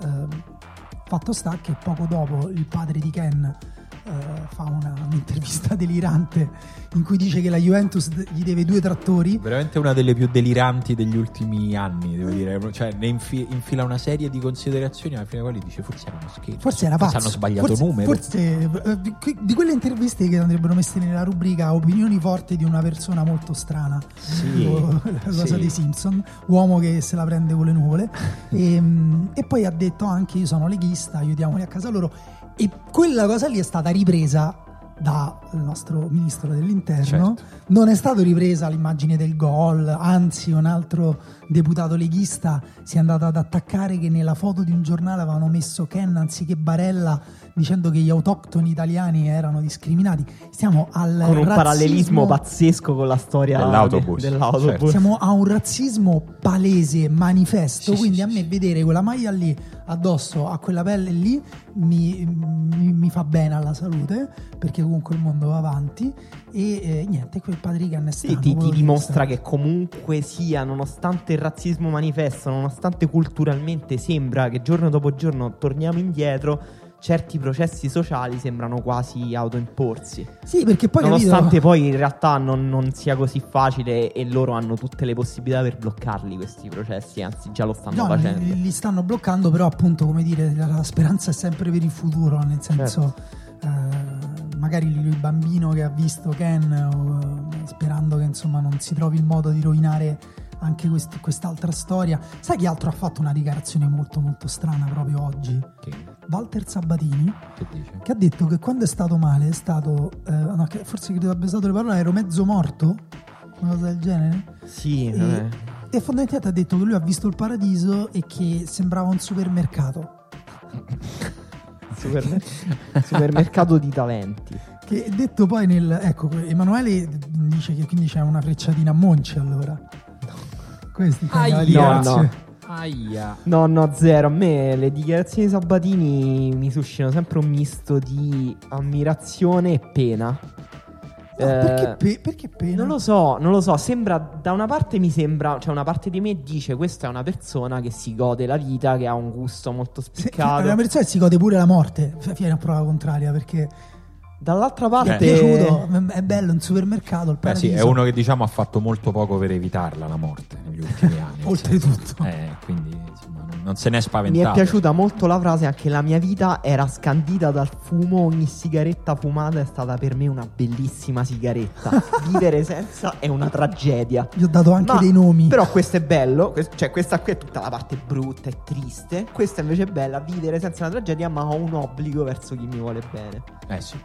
Eh, fatto sta che poco dopo il padre di Ken eh, fa una- un'intervista [laughs] delirante in cui dice che la Juventus gli deve due trattori. Veramente una delle più deliranti degli ultimi anni, devo dire. Cioè, ne infi- infila una serie di considerazioni alla fine di quali dice forse era uno scherzo. Forse era pazzo. Hanno sbagliato forse, numero. Forse eh, di, di quelle interviste che andrebbero messe nella rubrica opinioni forti di una persona molto strana. Sì, Tipo [laughs] la cosa sì. dei Simpson, uomo che se la prende con le nuvole. [laughs] e, mm, e poi ha detto anche io sono leghista, aiutiamoli a casa loro. E quella cosa lì è stata ripresa dal nostro ministro dell'interno. Certo. Non è stato ripresa l'immagine del gol, anzi un altro deputato leghista si è andato ad attaccare che nella foto di un giornale avevano messo Ken anziché Barella dicendo che gli autoctoni italiani erano discriminati. Stiamo al Con un razzismo- parallelismo pazzesco con la storia Dell'autobus, de- dell'autobus. certo. siamo a un razzismo palese, manifesto, Sì, quindi sì, a sì, me sì. vedere quella maglia lì addosso a quella pelle lì mi, mi- mi fa bene alla salute, perché comunque il mondo va avanti e eh, niente, quel padre Can è Sì, strano. ti, ti dimostra che comunque sia, nonostante il razzismo manifesto, nonostante culturalmente sembra che giorno dopo giorno torniamo indietro, certi processi sociali sembrano quasi autoimporsi. Sì, perché poi Nonostante capito, poi in realtà non, non sia così facile e loro hanno tutte le possibilità per bloccarli questi processi, anzi già lo stanno No, facendo. li, li stanno bloccando, però appunto, come dire, la, la speranza è sempre per il futuro, nel senso Certo. eh, magari il, bambino che ha visto Ken, eh, sperando che insomma non si trovi il modo di rovinare anche quest- quest'altra storia. Sai chi altro ha fatto una dichiarazione molto molto strana proprio oggi? Che, Walter Sabatini, che che ha detto che quando è stato male è stato, eh, no, che forse credo abbia usato le parole, ero mezzo morto, una cosa del genere. Sì, E, eh. e fondamentalmente ha detto che lui ha visto il paradiso e che sembrava un supermercato. Supermer- supermercato di talenti. Che detto poi nel... Ecco, Emanuele dice che quindi c'è una frecciatina a Monci allora. Questi Aia. No, no. Aia. No, no, zero. A me le dichiarazioni di Sabatini mi suscitano sempre un misto di ammirazione e pena. No, perché, Eh, pe- perché pena? Non lo so, non lo so. Sembra, da una parte mi sembra, cioè una parte di me dice questa è una persona che si gode la vita, che ha un gusto molto Se- spiccato. una persona che si gode pure la morte, viene a prova contraria perché Dall'altra mi è parte... piaciuto, è bello in supermercato il Beh, sì, è uno che diciamo ha fatto molto poco per evitarla la morte negli ultimi [laughs] anni. Oltretutto. Eh, quindi insomma, non, non se n'è Mi spaventato. è piaciuta molto la frase anche la mia vita era scandita dal fumo, ogni sigaretta fumata è stata per me una bellissima sigaretta. [laughs] Vivere senza è una tragedia. Gli ho dato anche Ma- dei nomi. Però questo è bello, cioè questa qui è tutta la parte brutta e triste. Questa invece è bella, vivere senza una tragedia, ma ho un obbligo verso chi mi vuole bene. Eh sì,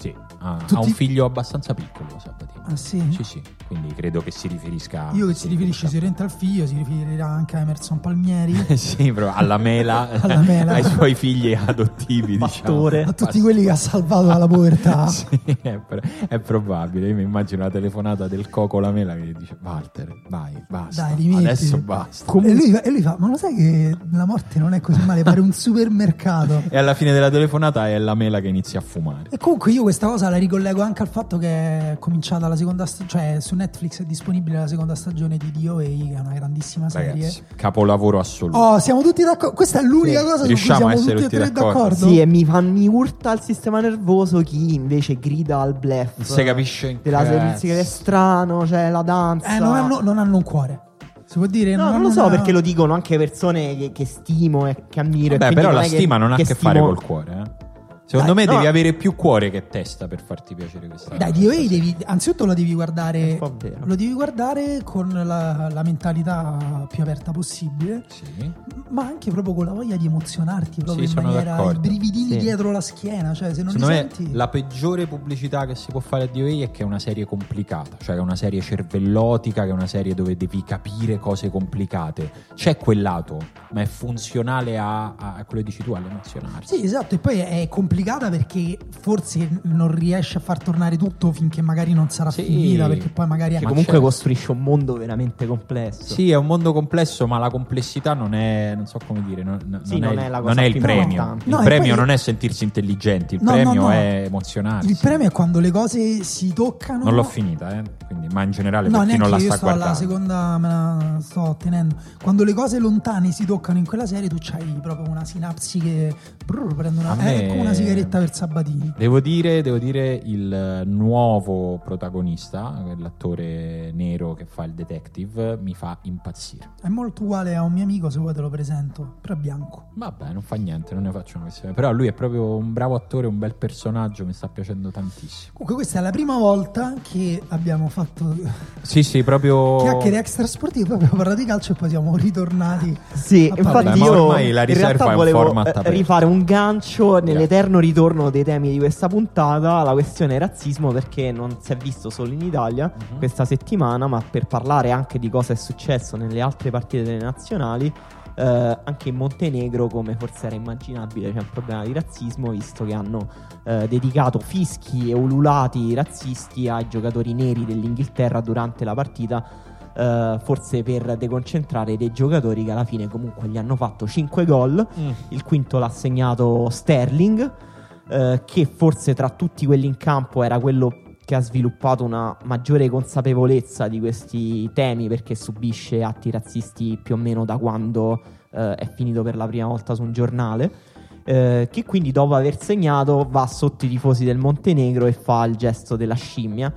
sì. Ha, ha Tutti- un figlio abbastanza piccolo Sabatini. Ah, sì? Sì, sì. Quindi credo che si riferisca. Io che si riferisce sicuramente al figlio, si riferirà anche a Emerson Palmieri, [laughs] sì, proprio alla mela, [laughs] Alla mela. ai suoi figli adottivi, Pastore. a tutti quelli che ha salvato dalla povertà. [laughs] Sì, è, è probabile. Io mi immagino la telefonata del Coco la mela che dice: Walter, vai, basta. Dai, rimettiti." Adesso basta. E lui, e lui fa: Ma lo sai che la morte non è così male? Pare un supermercato. E alla fine della telefonata è la mela che inizia a fumare. E comunque io questa cosa la ricollego anche al fatto che è cominciata la seconda stagione, cioè su Netflix è disponibile la seconda stagione di DOA, che è una grandissima serie. Ragazzi, capolavoro assoluto. Oh, siamo tutti d'accordo. Questa è l'unica Sì. cosa su cui Riusciamo siamo a essere tutti e tre d'accordo? d'accordo. Sì, e mi, fa, mi urta il sistema nervoso chi invece grida al bluff. Non si capisce Della servizio che è strano, c'è la danza. Eh, non hanno, non hanno un cuore. Si può dire? No, non hanno lo so una- perché lo dicono anche persone che, che stimo e che ammiro. Beh, però la che- stima non ha a che fare stimo- col cuore. eh. Secondo Dai, me no. devi avere più cuore che testa per farti piacere questa Dai, DOA devi, anzitutto lo devi guardare. Lo devi guardare con la, la mentalità più aperta possibile, Sì. ma anche proprio con la voglia di emozionarti proprio Sì, in sono maniera. i d'accordo. brividini Sì. dietro la schiena. Cioè, se non Secondo li me senti. la peggiore pubblicità che si può fare a DOA è che è una serie complicata, cioè che è una serie cervellotica, che è una serie dove devi capire cose complicate. C'è quel lato, ma è funzionale a, a- quello che dici tu, all'emozionarsi. Sì, esatto, e poi è complicata perché forse non riesce a far tornare tutto finché magari non sarà Sì. finita, perché poi magari Che Ma comunque c'è- costruisce un mondo veramente complesso. Sì, è un mondo complesso, ma la complessità non è, non so come dire, non, non Sì, è, non il- è la non cosa è il più premio. Il No, e premio poi- non è sentirsi intelligenti, il No, premio no. è emozionarsi. il premio è quando le cose si toccano. Non l'ho finita, eh, quindi, ma in generale No, per chi non la io sta sto alla guardando. seconda, me la sto ottenendo. Quando le cose lontane si toccano in quella serie, tu c'hai proprio una sinapsi che brrr, prende una, A me- è come una sigaretta per Sabatini. Devo dire, devo dire il nuovo protagonista, l'attore nero che fa il detective, mi fa impazzire. È molto uguale a un mio amico, se vuoi te lo presento, però è bianco. Vabbè, non fa niente, non ne faccio una questione. Però lui è proprio un bravo attore, un bel personaggio, mi sta piacendo tantissimo. Comunque questa è la prima volta che abbiamo fatto Sì, sì, proprio... chiacchiere extra sportive, poi abbiamo parlato di calcio e poi siamo ritornati. Sì, infatti ma io ormai la in riserva realtà è un volevo format eh, aperto. rifare un gancio nell'eterno ritorno dei temi di questa puntata, la questione razzismo, perché non si è visto solo in Italia Mhm. questa settimana, ma per parlare anche di cosa è successo nelle altre partite delle nazionali. eh, anche in Montenegro, come forse era immaginabile, c'è un problema di razzismo, visto che hanno eh, dedicato fischi e ululati razzisti ai giocatori neri dell'Inghilterra durante la partita eh, forse per deconcentrare dei giocatori che alla fine comunque gli hanno fatto 5 gol. Mm. Il quinto l'ha segnato Sterling, eh, che forse tra tutti quelli in campo era quello che ha sviluppato una maggiore consapevolezza di questi temi perché subisce atti razzisti più o meno da quando eh, è finito per la prima volta su un giornale. eh, che quindi dopo aver segnato va sotto i tifosi del Montenegro e fa il gesto della scimmia,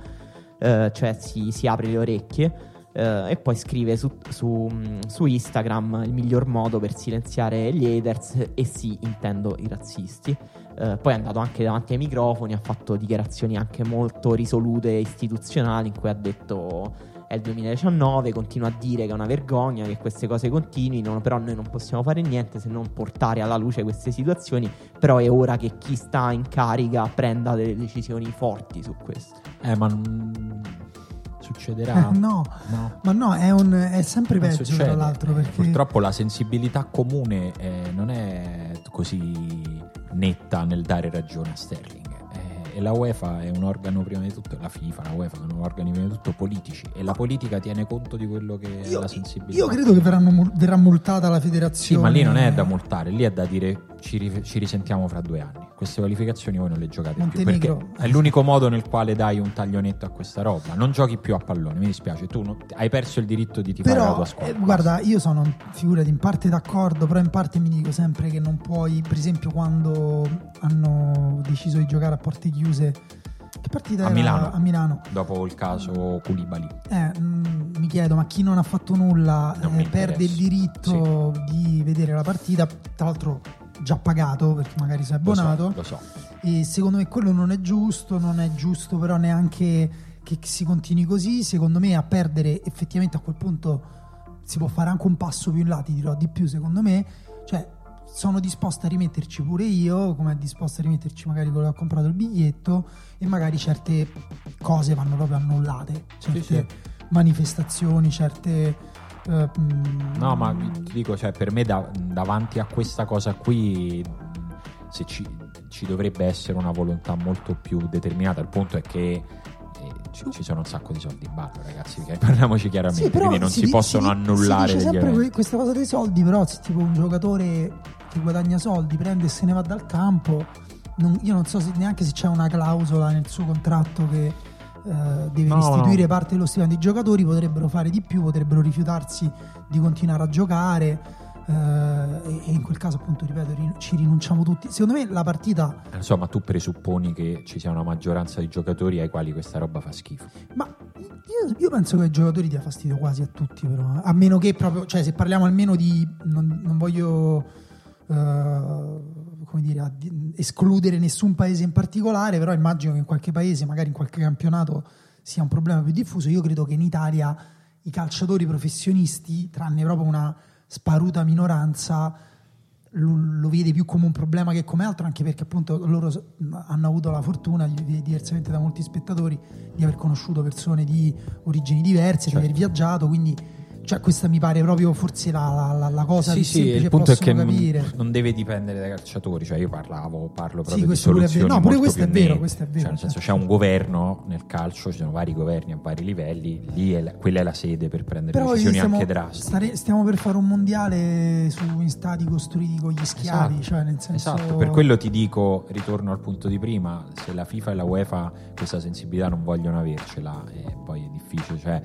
eh, cioè si, si apre le orecchie eh, e poi scrive su, su, mm, su Instagram il miglior modo per silenziare gli haters e sì, intendo i razzisti. Eh, poi è andato anche davanti ai microfoni, ha fatto dichiarazioni anche molto risolute e istituzionali in cui ha detto è il 2019, continua a dire che è una vergogna che queste cose continuino, però noi non possiamo fare niente se non portare alla luce queste situazioni, però è ora che chi sta in carica prenda delle decisioni forti su questo. Eh, ma Succederà? Eh, no. No. Ma no, è, un- è sempre Non peggio succede. tra l'altro perché Purtroppo la sensibilità comune eh, non è così netta nel dare ragione a Sterling. Eh, e la UEFA è un organo prima di tutto, la FIFA, la UEFA sono organi prima di tutto politici e la politica tiene conto di quello che è io, la sensibilità. io credo che verranno verrà multata la Sì, federazione. ma lì non è da multare, lì è da dire ci, ci risentiamo fra due anni. Queste qualificazioni voi non le giocate più Montenegro. perché è l'unico modo nel quale dai un taglionetto a questa roba. Non giochi più a pallone, mi dispiace, tu non- hai perso il diritto di tifare la Però, tua squadra. eh, guarda, io sono, figurati, in parte d'accordo, però in parte mi dico sempre che non puoi, per esempio, quando hanno deciso di giocare a porte chiuse, che partita A era? Milano. A Milano. Dopo il caso Koulibaly. Eh, mm, mi chiedo, ma chi non ha fatto nulla eh, perde il diritto di vedere la partita, tra l'altro già pagato perché magari si è Lo so, abbonato. lo so. E secondo me quello non è giusto, non è giusto però neanche che si continui così. Secondo me a perdere effettivamente a quel punto si può fare anche un passo più in là, ti dirò di più secondo me. Cioè sono disposto a rimetterci pure io, come è disposto a rimetterci magari quello che ha comprato il biglietto e magari certe cose vanno proprio annullate, certe sì. manifestazioni, certe... No, ma ti dico, cioè, per me da- davanti a questa cosa qui se ci, ci dovrebbe essere una volontà molto più determinata. Il punto è che eh, ci, ci sono un sacco di soldi in ballo, ragazzi, [laughs] parliamoci chiaramente, Sì, quindi non si, di- possono di- annullare Si dice sempre eventi. que- questa cosa dei soldi, però se tipo un giocatore che guadagna soldi prende e se ne va dal campo, non- io non so se- neanche se c'è una clausola nel suo contratto che eh, deve No, restituire no. parte dello stipendio. I giocatori potrebbero fare di più, potrebbero rifiutarsi di continuare a giocare. eh, e, e in quel caso, appunto, ripeto, rin- ci rinunciamo tutti. Secondo me la partita Insomma, tu presupponi che ci sia una maggioranza di giocatori ai quali questa roba fa schifo. Ma io, io penso che ai giocatori dia fastidio quasi a tutti, però. eh. A meno che proprio, cioè, se parliamo almeno di. Non, non voglio. eh, come dire, a- escludere nessun paese in particolare, però immagino che in qualche paese, magari in qualche campionato, sia un problema più diffuso. Io credo che in Italia i calciatori professionisti, tranne proprio una sparuta minoranza, lo, lo vede più come un problema che come altro, anche perché appunto loro hanno avuto la fortuna, di- diversamente da molti spettatori, di aver conosciuto persone di origini diverse, di aver viaggiato, quindi cioè, questa mi pare proprio forse la, la- la cosa Sì, più sì, semplice il punto è che capire. non deve dipendere dai calciatori, cioè io parlavo, parlo proprio di pure è soluzioni. No, pure questo è più vero, questo è vero, Cioè, nel senso certo. c'è un governo nel calcio, ci sono vari governi a vari livelli, lì è la- quella è la sede per prendere Però decisioni stiamo, anche drastiche. stare- stiamo per fare un mondiale su in stati costruiti con gli schiavi, Esatto. cioè nel senso Esatto, per quello ti dico, ritorno al punto di prima, se la FIFA e la UEFA questa sensibilità non vogliono avercela, eh, poi è difficile, cioè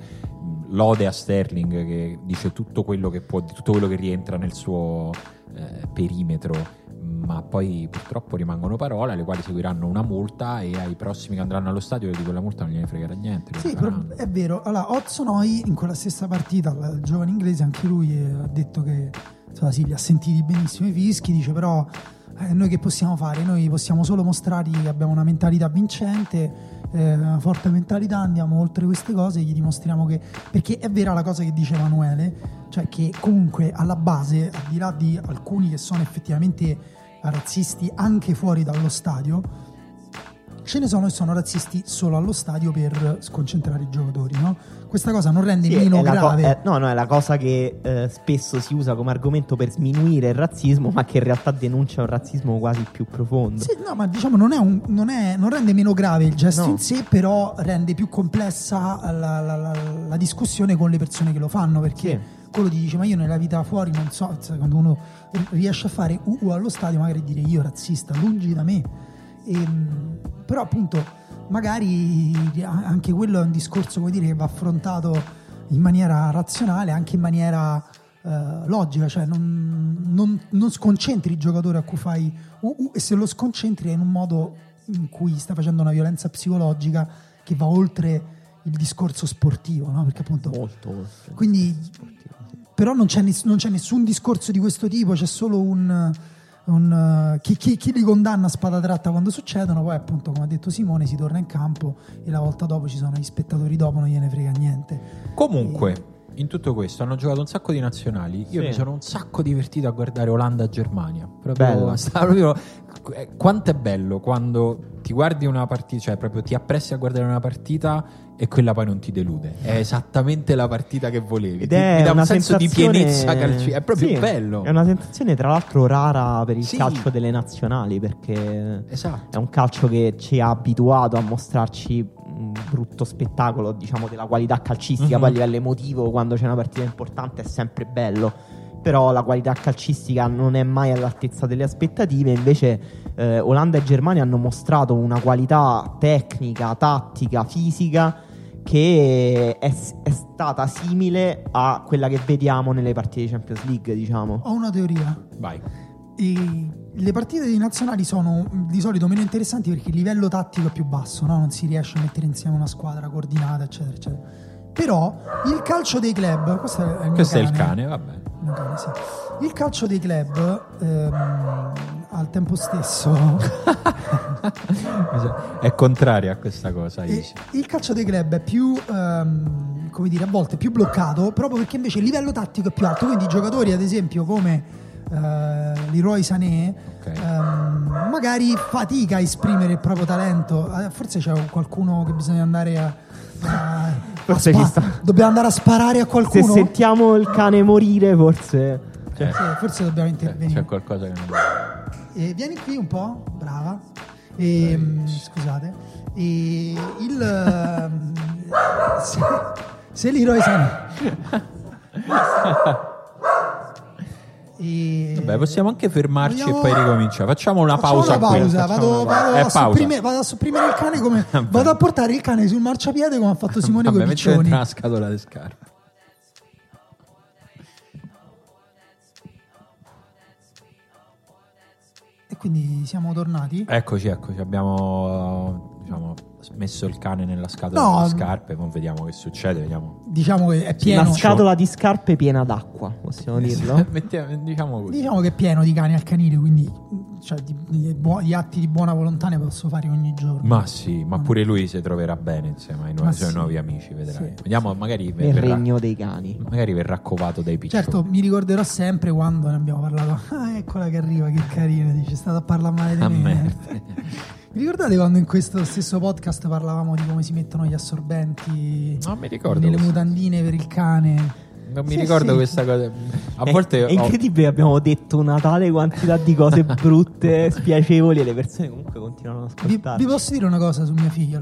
lode a Sterling che dice tutto quello che può, tutto quello che rientra nel suo eh, perimetro, ma poi purtroppo rimangono parole alle quali seguiranno una multa e ai prossimi che andranno allo stadio di quella multa non gliene fregherà niente. Sì, è vero. Allora, Ozzonoi in quella stessa partita, il giovane inglese, anche lui eh, ha detto che insomma, sì, li ha sentiti benissimo i fischi, dice però eh, noi che possiamo fare? Noi possiamo solo mostrargli che abbiamo una mentalità vincente, eh, forte mentalità, andiamo oltre queste cose e gli dimostriamo che... Perché è vera la cosa che dice Emanuele, cioè che comunque alla base, al di là di alcuni che sono effettivamente razzisti anche fuori dallo stadio, ce ne sono che sono razzisti solo allo stadio per sconcentrare i giocatori, no? Questa cosa non rende Sì, meno la co- grave. è- no, no, è la cosa che eh, spesso si usa come argomento per sminuire il razzismo, ma che in realtà denuncia un razzismo quasi più profondo. Sì, no, ma diciamo non, è un- non, è- non rende meno grave il gesto No. in sé, però rende più complessa la, la- la- la discussione con le persone che lo fanno, perché Sì. quello ti dice ma io nella vita fuori non so, cioè, quando uno riesce a fare UU allo stadio magari dire io razzista, lungi da me. Ehm, però appunto magari anche quello è un discorso come dire, che va affrontato in maniera razionale, anche in maniera eh, logica, cioè non, non- non sconcentri il giocatore a cui fai UU e se lo sconcentri è in un modo in cui sta facendo una violenza psicologica che va oltre il discorso sportivo, no? Perché appunto Molto, molto. quindi però non c'è, ness- non c'è nessun discorso di questo tipo, c'è solo un, un, eh, chi, chi- chi li condanna a spada tratta quando succedono, poi appunto come ha detto Simone si torna in campo e la volta dopo ci sono gli spettatori dopo, non gliene frega niente. Comunque, in tutto questo hanno giocato un sacco di nazionali. Io Sì. mi sono un sacco divertito a guardare Olanda-Germania. Proprio, [laughs] proprio- eh, quanto è bello quando ti guardi una partita, cioè proprio ti appressi a guardare una partita e quella poi non ti delude. È esattamente la partita che volevi. Ed Ti- è mi dà un senso di pienezza calcistica. È proprio Sì, bello. È una sensazione, tra l'altro, rara per il Sì. calcio delle nazionali perché Esatto. è un calcio che ci ha abituato a mostrarci un brutto spettacolo, diciamo, della qualità calcistica. Mhm. Poi a livello emotivo, quando c'è una partita importante, è sempre bello. Però la qualità calcistica non è mai all'altezza delle aspettative. Invece, eh, Olanda e Germania hanno mostrato una qualità tecnica, tattica, fisica che è, è stata simile a quella che vediamo nelle partite di Champions League, diciamo. Ho una teoria. Vai. E le partite dei nazionali sono mh, di solito meno interessanti perché il livello tattico è più basso, no? non si riesce a mettere insieme una squadra coordinata, eccetera, eccetera. Però il calcio dei club, questo è il Questo è il cane. cane, vabbè. Il cane, sì. Il calcio dei club ehm, al tempo stesso [laughs] È contraria a questa cosa, il calcio dei club è più, ehm, come dire, a volte più bloccato, proprio perché invece il livello tattico è più alto. Quindi i giocatori, ad esempio, come eh, Leroy Sané, Ok. ehm, magari fatica a esprimere il proprio talento. Eh, forse c'è qualcuno che bisogna andare a. a- a [laughs] Forse spa- ci sta. Dobbiamo andare a sparare a Se qualcuno. sentiamo il cane morire, forse. Sì, forse dobbiamo Eh, intervenire. C'è qualcosa che non E vieni qui un po', brava. E, mm, scusate. E il ehm, [laughs] se, se Leroy Sané [laughs] e Vabbè, possiamo anche fermarci Vogliamo- e poi ricominciare. Facciamo una Facciamo pausa una vado, a pausa. sopprimere, vado a sopprimere il cane come [laughs] vado a portare il cane sul marciapiede come ha fatto [laughs] Simone Vabbè, con i metti dentro piccioni. una scatola di scarpe. E quindi siamo tornati. Eccoci, eccoci. Abbiamo diciamo, messo il cane nella scatola No, delle scarpe. Poi vediamo che succede. Vediamo. Diciamo che è pieno. Una scatola di scarpe piena d'acqua, possiamo dirlo. [laughs] Mettiamo- diciamo così. Diciamo che è pieno di cani al canile, quindi cioè, di, di buo- di atti di buona volontà ne posso fare ogni giorno. Ma sì, ma pure lui si troverà bene insieme ai Ma nuovi, suoi sì. nuovi amici. Vedrai. Sì. Vediamo, magari Nel verrà, regno dei cani. magari verrà covato dai piccioni. Certo, mi ricorderò sempre quando ne abbiamo parlato. [laughs] Ah, eccola che arriva, che carina, dice, è stata a parlare male di A me. me. [laughs] Vi ricordate quando in questo stesso podcast parlavamo di come si mettono gli assorbenti Non mi ricordo nelle mutandine per il cane? Non mi Sì, ricordo sì. questa cosa. A È- volte è, ho- incredibile, abbiamo detto una tale quantità di cose brutte, [laughs] spiacevoli, e le persone comunque continuano ad Vi, ascoltarci. vi posso dire una cosa su mia figlia?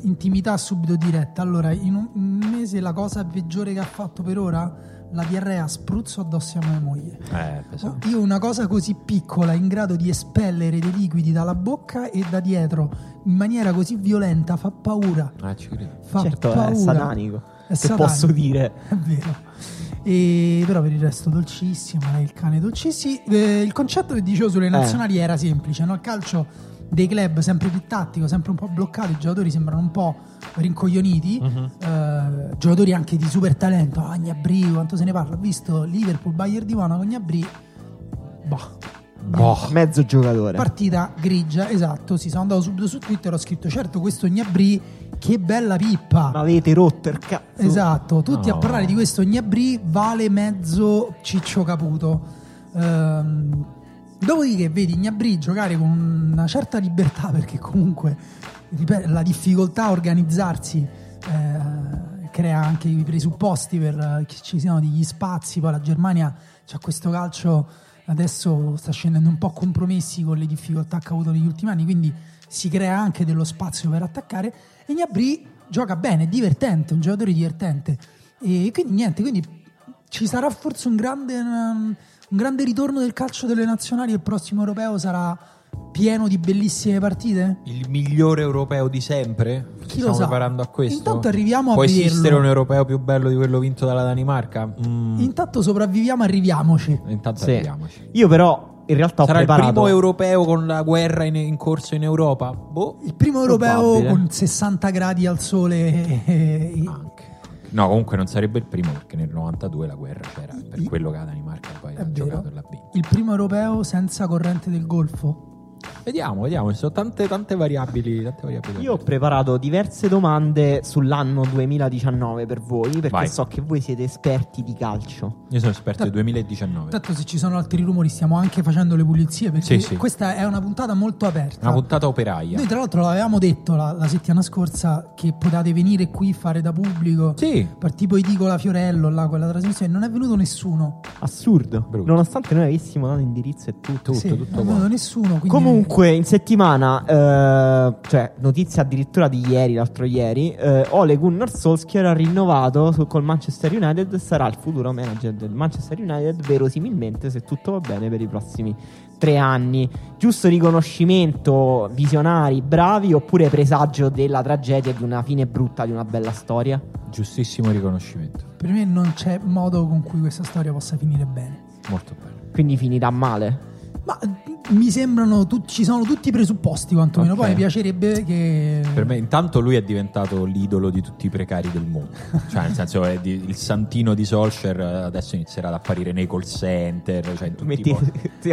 intimità subito diretta. Allora, in un mese la cosa peggiore che ha fatto per ora, la diarrea spruzzo addosso a mia moglie. Eh, pesante. Io una cosa così piccola in grado di espellere dei liquidi dalla bocca e da dietro in maniera così violenta fa paura. Ah, ci credo. Fa certo, paura. è satanico. Che posso dire? È vero. E, però per il resto dolcissima, il cane dolcissimo. Eh, il concetto che dicevo sulle nazionali era semplice, no? Il calcio dei club sempre più tattico, sempre un po' bloccato, i giocatori sembrano un po' rincoglioniti, eh, giocatori anche di super talento, ah, Gnabry, quanto se ne parla, ho visto Liverpool, Bayern di Monaco, Gnabry, boh, Boh. Mezzo giocatore. partita grigia, esatto, sì, sono andato subito su Twitter, ho scritto, certo questo Gnabry, che bella pippa. Ma avete rotto il cazzo. Esatto, tutti No. a parlare di questo Gnabry vale mezzo Ciccio Caputo. Ehm, dopodiché vedi Gnabry giocare con una certa libertà perché comunque ripeto, la difficoltà a organizzarsi eh, crea anche i presupposti per eh, che ci siano degli spazi. Poi la Germania c'ha questo calcio adesso sta scendendo un po' compromessi con le difficoltà che ha avuto negli ultimi anni, quindi si crea anche dello spazio per attaccare. E Gnabry gioca bene, è divertente, un giocatore divertente. E quindi niente, quindi ci sarà forse un grande, um, un grande ritorno del calcio delle nazionali il prossimo europeo sarà pieno di bellissime partite? Il migliore europeo di sempre? Ci Chi lo stiamo sa? preparando a questo? Intanto arriviamo a Può vederlo. esistere un europeo più bello di quello vinto dalla Danimarca? Mm, Intanto sopravviviamo, arriviamoci. intanto Sì. arriviamoci. Io però in realtà ho Sarà il preparato primo europeo con la guerra in, in corso in Europa? Boh. Il primo europeo Probabile. con 60 gradi al sole. e- Anche. No, comunque non sarebbe il primo perché nel 92 la guerra c'era. Per quello che la Danimarca poi È ha vero. giocato e l'ha vinto. Il primo europeo senza corrente del Golfo. Vediamo, vediamo, ci sono tante, tante variabili. Tante variabili Io ho preparato diverse domande sull'anno 2019 per voi, perché Vai. so che voi siete esperti di calcio. Io sono esperto del 2019. Tanto se ci sono altri rumori stiamo anche facendo le pulizie perché Sì, sì. questa è una puntata molto aperta. Una puntata operaia. Noi tra l'altro l'avevamo detto la, la settimana scorsa che potevate venire qui fare da pubblico. Sì. Per tipo Edicola Fiorello, là, quella trasmissione, non è venuto nessuno. Assurdo. Brutto. Nonostante noi avessimo dato indirizzo e tutto. Tutto, Sì, tutto non è venuto qua. nessuno. quindi- Comunque, in settimana, eh, cioè, notizia addirittura di ieri, l'altro ieri, eh, Ole Gunnar Solskjaer ha rinnovato su- col Manchester United e sarà il futuro manager del Manchester United, verosimilmente, se tutto va bene, per i prossimi tre anni. Giusto riconoscimento, visionari, bravi, oppure presagio della tragedia di una fine brutta di una bella storia? Giustissimo riconoscimento. Per me non c'è modo con cui questa storia possa finire bene. Molto bello. Quindi finirà male. Mi sembrano, tut- ci sono tutti i presupposti quantomeno. Ok. Poi mi piacerebbe che... Per me, intanto, lui è diventato l'idolo di tutti i precari del mondo. cioè, nel senso, è di- il santino di Solskjaer adesso inizierà ad apparire nei call center. Cioè, in tutti i Metti- posti. [laughs] sì,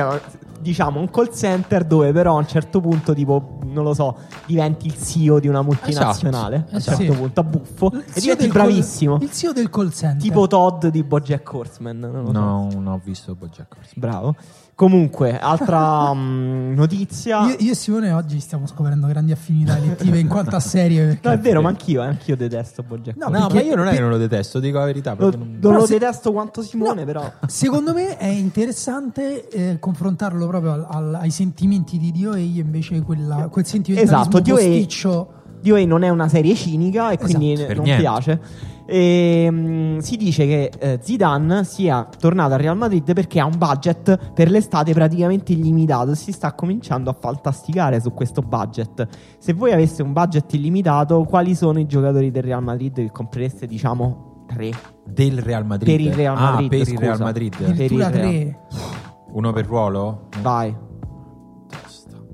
diciamo un call center dove però a un certo punto tipo non lo so diventi il CEO di una multinazionale Esatto, a un certo sì. punto a buffo Il e diventi bravissimo il CEO del call center. tipo Todd di Bojack Horseman non lo so. No, non ho visto Bojack Horseman. bravo comunque altra [laughs] mm, notizia Io, io e Simone oggi stiamo scoprendo grandi affinità elettive in quanto a serie. perché- no è vero ma anch'io eh, anch'io detesto Bojack No, Horseman No, perché- ma io non è che non lo detesto, dico la verità. lo, non- non lo se- detesto quanto Simone però Secondo me è interessante eh, confrontarlo proprio al- al- ai sentimenti di Dio e invece quella, quel sentimentalismo Esatto, Dio e- posticcio. DOA non è una serie cinica e quindi Esatto. Per non niente. piace. E, mm, si dice che eh, Zidane sia tornato al Real Madrid perché ha un budget per l'estate praticamente illimitato e si sta cominciando a fantasticare su questo budget. Se voi aveste un budget illimitato, quali sono i giocatori del Real Madrid che comprereste, diciamo, tre? Del Real Madrid. Per il Real Madrid, Ah, per il scusa. Real Madrid. Per il Addirittura Real. tre. Uno per ruolo? Vai.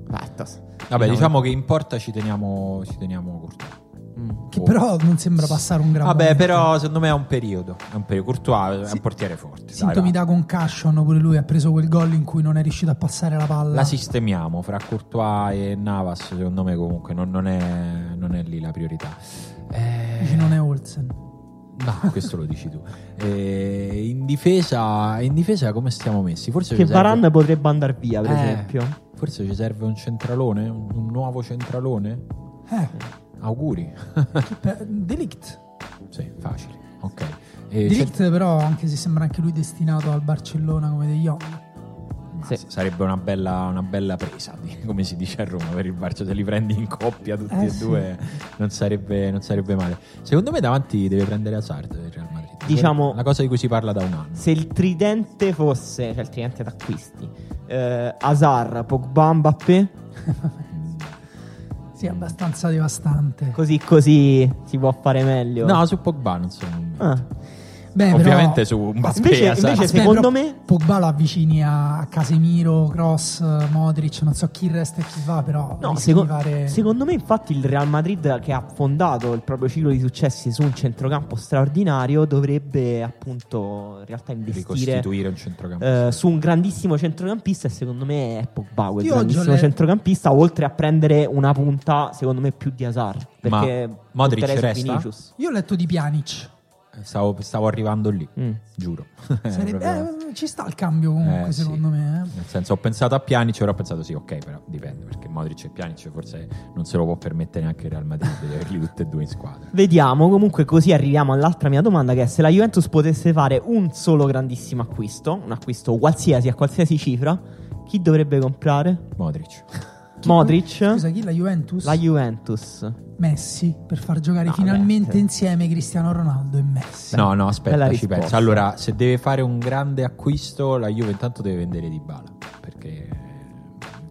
Vai, tos- Vabbè, diciamo che in porta ci teniamo, ci teniamo Courtois. Mm. Che però non sembra passare un gran Vabbè, momento. però secondo me è un periodo. È un periodo. Courtois è un portiere forte. Sintomi da concussion, pure lui ha preso quel gol in cui non è riuscito a passare la palla. La sistemiamo fra Courtois e Navas. Secondo me, comunque, non, non è, non è lì la priorità. Eh, Dici, non è Olsen. No, [laughs] questo lo dici tu. Eh, in, difesa, in difesa come stiamo messi? Forse Che ci serve- potrebbe andare via, per Eh, esempio. Forse ci serve un centralone, un, un nuovo centralone. Eh, Auguri. [laughs] Delict. sì, facile. Ok. E Delict cent- però, anche se sembra anche lui destinato al Barcellona come De Jong. Ma Sì. Sarebbe una bella, una bella presa, come si dice a Roma, per il Barça. Se li prendi in coppia tutti Eh, e sì. due, non sarebbe, non sarebbe male. Secondo me davanti deve prendere Hazard il Real Madrid. Diciamo- La cosa di cui si parla da un anno. Se il tridente fosse, cioè il tridente d'acquisti, eh, Hazard, Pogba, Mbappé, [laughs] Sì, è abbastanza devastante. così così si può fare meglio. No, su Pogba non sono. Ah. Beh, Ovviamente però- su Mbappé Invece- invece Aspetta, secondo me- Pogba lo avvicini a Casemiro, Cross, Modric, non so chi resta e chi va, però No, seco- fare- secondo me infatti il Real Madrid che ha fondato il proprio ciclo di successi su un centrocampo straordinario dovrebbe appunto in realtà investire un centrocampo. eh, su un grandissimo centrocampista e secondo me è Pogba quel Io grandissimo letto- centrocampista oltre a prendere una punta secondo me più di Hazard perché Modric punterei su resta? Vinicius. Io ho letto di Pjanic. Stavo, stavo arrivando lì, Mm. giuro. [laughs] Sarebbe- eh, ci sta il cambio comunque, Eh, sì. secondo me. eh. Nel senso, ho pensato a Pjanic, ora ho pensato sì, ok, però dipende, perché Modric e Pjanic forse non se lo può permettere neanche il Real Madrid di averli tutti e due in squadra. Vediamo, comunque così arriviamo all'altra mia domanda che è se la Juventus potesse fare un solo grandissimo acquisto, un acquisto qualsiasi a qualsiasi cifra, chi dovrebbe comprare? Modric. Chi- Modric? Scusa, chi la Juventus? La Juventus. Messi per far giocare No, finalmente beh, insieme Cristiano Ronaldo e Messi. No, no, aspetta, ci penso. Allora, se deve fare un grande acquisto, la Juve intanto deve vendere Di Bala, perché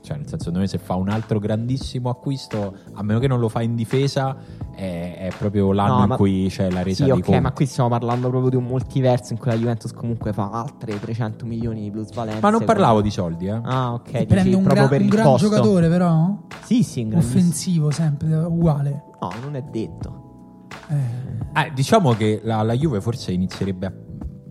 cioè nel senso, secondo me se fa un altro grandissimo acquisto, a meno che non lo fa in difesa, è, è proprio l'anno No, in ma- cui c'è la resa Sì, ok, conti. ma qui stiamo parlando proprio di un multiverso in cui la Juventus comunque fa altre 300 milioni di plusvalenza. Ma non parlavo di soldi, eh. Ah, ok, E dici prende un, per un il gran costo. giocatore, però. Sì, sì, un. Offensivo sempre, uguale. No, non è detto. Eh, Eh, diciamo che la, la Juve forse inizierebbe a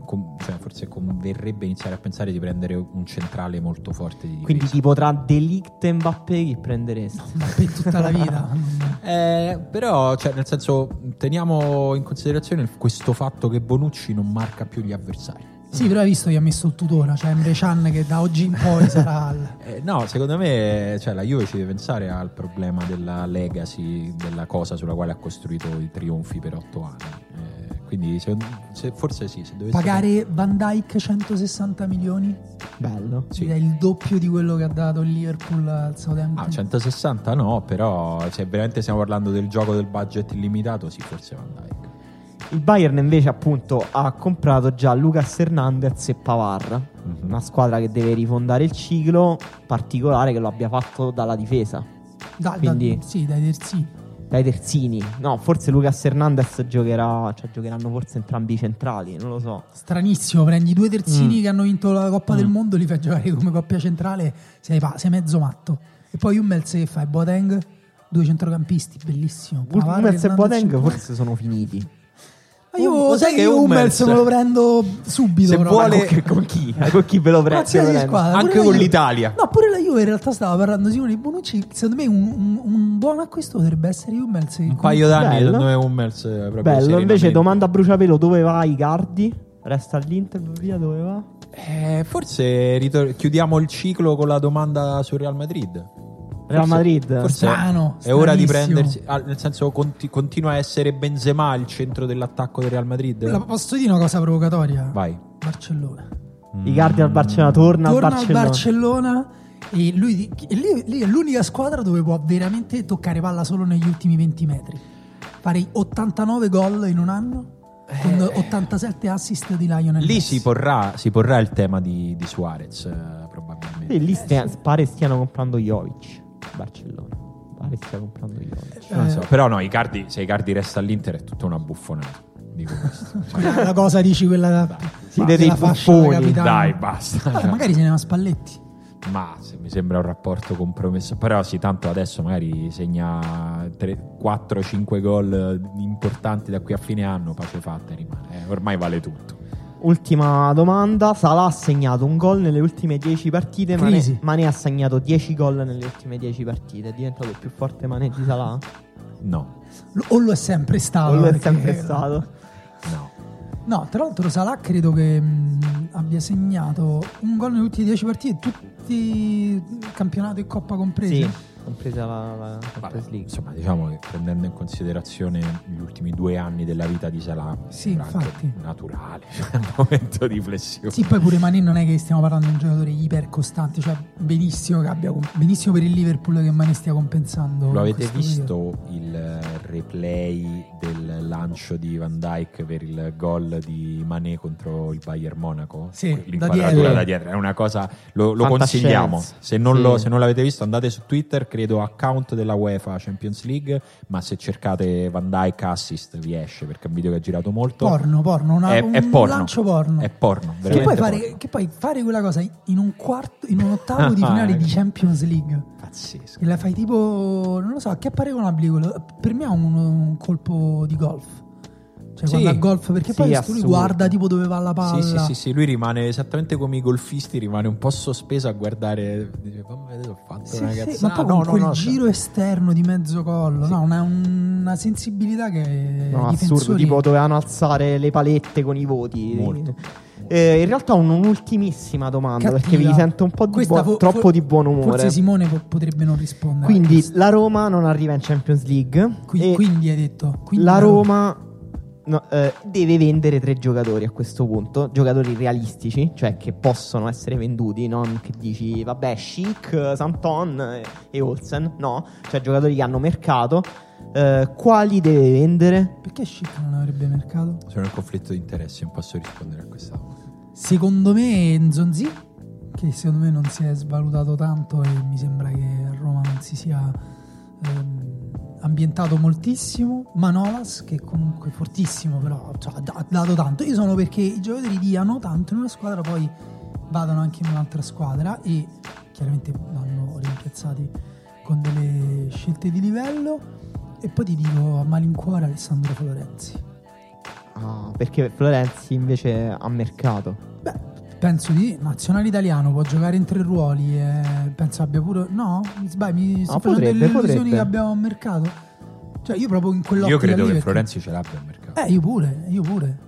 com- cioè, forse converrebbe iniziare a pensare di prendere un centrale molto forte di difesa. Quindi tipo tra Delict e Mbappé chi prenderesti? per tutta la vita. [laughs] Eh, però, cioè, nel senso, teniamo in considerazione questo fatto che Bonucci non marca più gli avversari. Sì, però hai visto che ha messo il tutore, cioè Emre Can che da oggi in poi [laughs] sarà... al- Eh, no, secondo me cioè, la Juve ci deve pensare al problema della legacy, della cosa sulla quale ha costruito i trionfi per otto anni. Quindi se- se- forse sì, se dovesse Pagare Van Dyke 160 milioni Bello. Sì. è il doppio di quello che ha dato il Liverpool al Southampton. Ah, 160 no, però se veramente stiamo parlando del gioco del budget illimitato, sì, forse Van Dijk. Il Bayern invece appunto ha comprato già Lucas Hernandez e Pavar, Mhm. una squadra che deve rifondare il ciclo, particolare che lo abbia fatto dalla difesa, Da- da- quindi- sì, dai terzini. Dai terzini. No, forse Lucas Hernandez giocherà, cioè giocheranno forse entrambi i centrali, non lo so. Stranissimo, prendi due terzini Mm. che hanno vinto la Coppa Mm. del Mondo, li fai giocare come coppia centrale, sei, pa- sei mezzo matto. E poi Hummels che fai? Boateng, due centrocampisti, bellissimo. Hummels e Boateng forse sono finiti. Ma io Lo sai che Hummels me lo prendo subito. Se però. vuole- con, con chi? Con chi ve lo pre- Qualsiasi ve lo prendo? squadra, pure Anche con Juve. l'Italia. No, pure la Juve in realtà stava parlando Simone di Bonucci. Secondo me un, un- un buon acquisto potrebbe essere Hummels. Un paio d'anni, Bello. secondo me Hummels eh, proprio Bello, invece domanda a bruciapelo, dove va Icardi? Resta all'Inter, via dove va? Eh, forse ritor- chiudiamo il ciclo con la domanda sul Real Madrid. Real Forse- Madrid? Forse Strano, è ora di prendersi. ah, nel senso, conti- continua a essere Benzema il centro dell'attacco del Real Madrid? La- Posso dire una cosa provocatoria? Vai. Barcellona. Icardi al Barcellona, torna, Torna al Barcellona. al Barcellona e lui, e lì, lì è l'unica squadra dove può veramente toccare palla solo negli ultimi 20 metri. Fare 89 gol in un anno con 87 assist di Lionel Lì si porrà, si porrà il tema di, di Suarez, eh, probabilmente. E lì stia- pare stiano comprando Jovic. Barcellona. Pare stia comprando. Non Eh, so. Però no, Icardi, se Icardi resta all'Inter è tutta una buffonata. Dico questo. Quella- [laughs] la cosa dici quella Siete della dei da buffoni. Dai, basta. Vabbè, magari se ne va a Spalletti. Ma se mi sembra un rapporto compromesso. Però sì, tanto adesso magari segna 4-5 gol importanti da qui a fine anno, pace fatta e rimane. Eh, ormai vale tutto. Ultima domanda. Salah ha segnato un gol nelle ultime 10 partite. Mane, Crisi. Mané ha segnato 10 gol nelle ultime 10 partite. È diventato il più forte Mané di Salah? No, Lo- O lo è sempre stato. Non lo è sempre stato. no. No, tra l'altro Salah credo che mh, abbia segnato un gol nelle ultime 10 partite, tutti campionato e coppa compresi. Sì, compresa la, la Champions League. insomma, diciamo che prendendo in considerazione gli ultimi due anni della vita di Salah, Sì, infatti. naturale, [laughs] cioè un momento di flessione. Sì, poi pure Mané non è che stiamo parlando di un giocatore iper costante, cioè benissimo che abbia benissimo per il Liverpool che Mané stia compensando. Lo avete visto il eh, replay del lancio di Van Dyke per il gol di Mané contro il Bayern Monaco? Sì, L'inquadratura da dietro. da dietro. È una cosa, lo, lo consigliamo. Se non, Sì. lo- se non l'avete visto, andate su Twitter, credo account della UEFA Champions League. Ma se cercate Van Dyke assist, vi esce perché è un video che ha girato molto. Porno, porno, una- è, un è porno. lancio porno. È porno. Che poi, fare, porno. che poi fare quella cosa in un quarto, in un ottavo di finale di Champions League. Pazzesco. Che la fai tipo, non lo so, che è paragonabile quello. Per me è un, un colpo di golf. Cioè, Sì. quando a golf, perché Sì, poi lui assurdo. guarda tipo dove va la palla. Sì, sì, sì, sì, lui rimane esattamente come i golfisti, rimane un po' sospeso a guardare. Dice, "Fammi vedere, ho fatto Sì, una sì, cazzata." ma poi No, con no, quel no, giro esterno di mezzo collo, no, una, una sensibilità che No, assurdo, tipo dovevano alzare le palette con i voti. Molto. Eh, in realtà un- un'ultimissima domanda Cattiva. perché vi sento un po' di buon- fo- troppo for- di buon umore. Forse Simone po- potrebbe non rispondere. Quindi la Roma non arriva in Champions League Qui- quindi hai detto quindi la Roma no, eh, deve vendere tre giocatori a questo punto, giocatori realistici, cioè che possono essere venduti, non che dici vabbè Chic, Santon e, Olsen, no, cioè giocatori che hanno mercato. Eh, quali deve vendere? Perché Schick non avrebbe mercato? Sono in conflitto di interessi, non posso rispondere a questa cosa. Secondo me Nzonzi, che secondo me non si è svalutato tanto e mi sembra che a Roma non si sia ehm, ambientato moltissimo. Manolas, che comunque è fortissimo, però cioè, ha, ha dato tanto. Io sono perché i giocatori diano tanto in una squadra, poi vadano anche in un'altra squadra e chiaramente vanno rimpiazzati con delle scelte di livello. E poi ti dico a malincuore Alessandro Florenzi. Ah, perché Florenzi invece ha mercato. Beh, penso di nazionale italiano, può giocare in tre ruoli. E penso abbia pure. No, mi sbaglio, mi sto facendo potrebbe, delle illusioni potrebbe. che abbiamo al mercato. Cioè, io proprio in quell'ottica Io credo che perché- Florenzi ce l'abbia al mercato. Eh, io pure, io pure.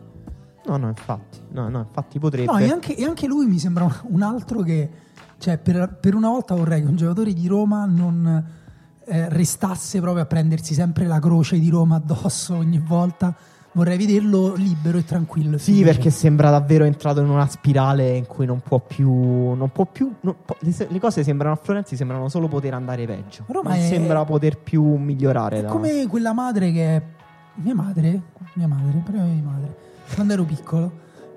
No, no, infatti. No, no, infatti potrebbe. No, e anche, e anche lui mi sembra un- un altro che, cioè, per, per una volta vorrei che un giocatore di Roma non eh, restasse proprio a prendersi sempre la croce di Roma addosso ogni volta. Vorrei vederlo libero e tranquillo. Sì, perché sembra davvero entrato in una spirale in cui non può più. Non può più. non può- le, le cose sembrano a Florenzi sembrano solo poter andare peggio. Roma non è- sembra poter più migliorare. È da- come quella madre che è mia madre, mia madre, prima mia madre. Quando ero piccolo,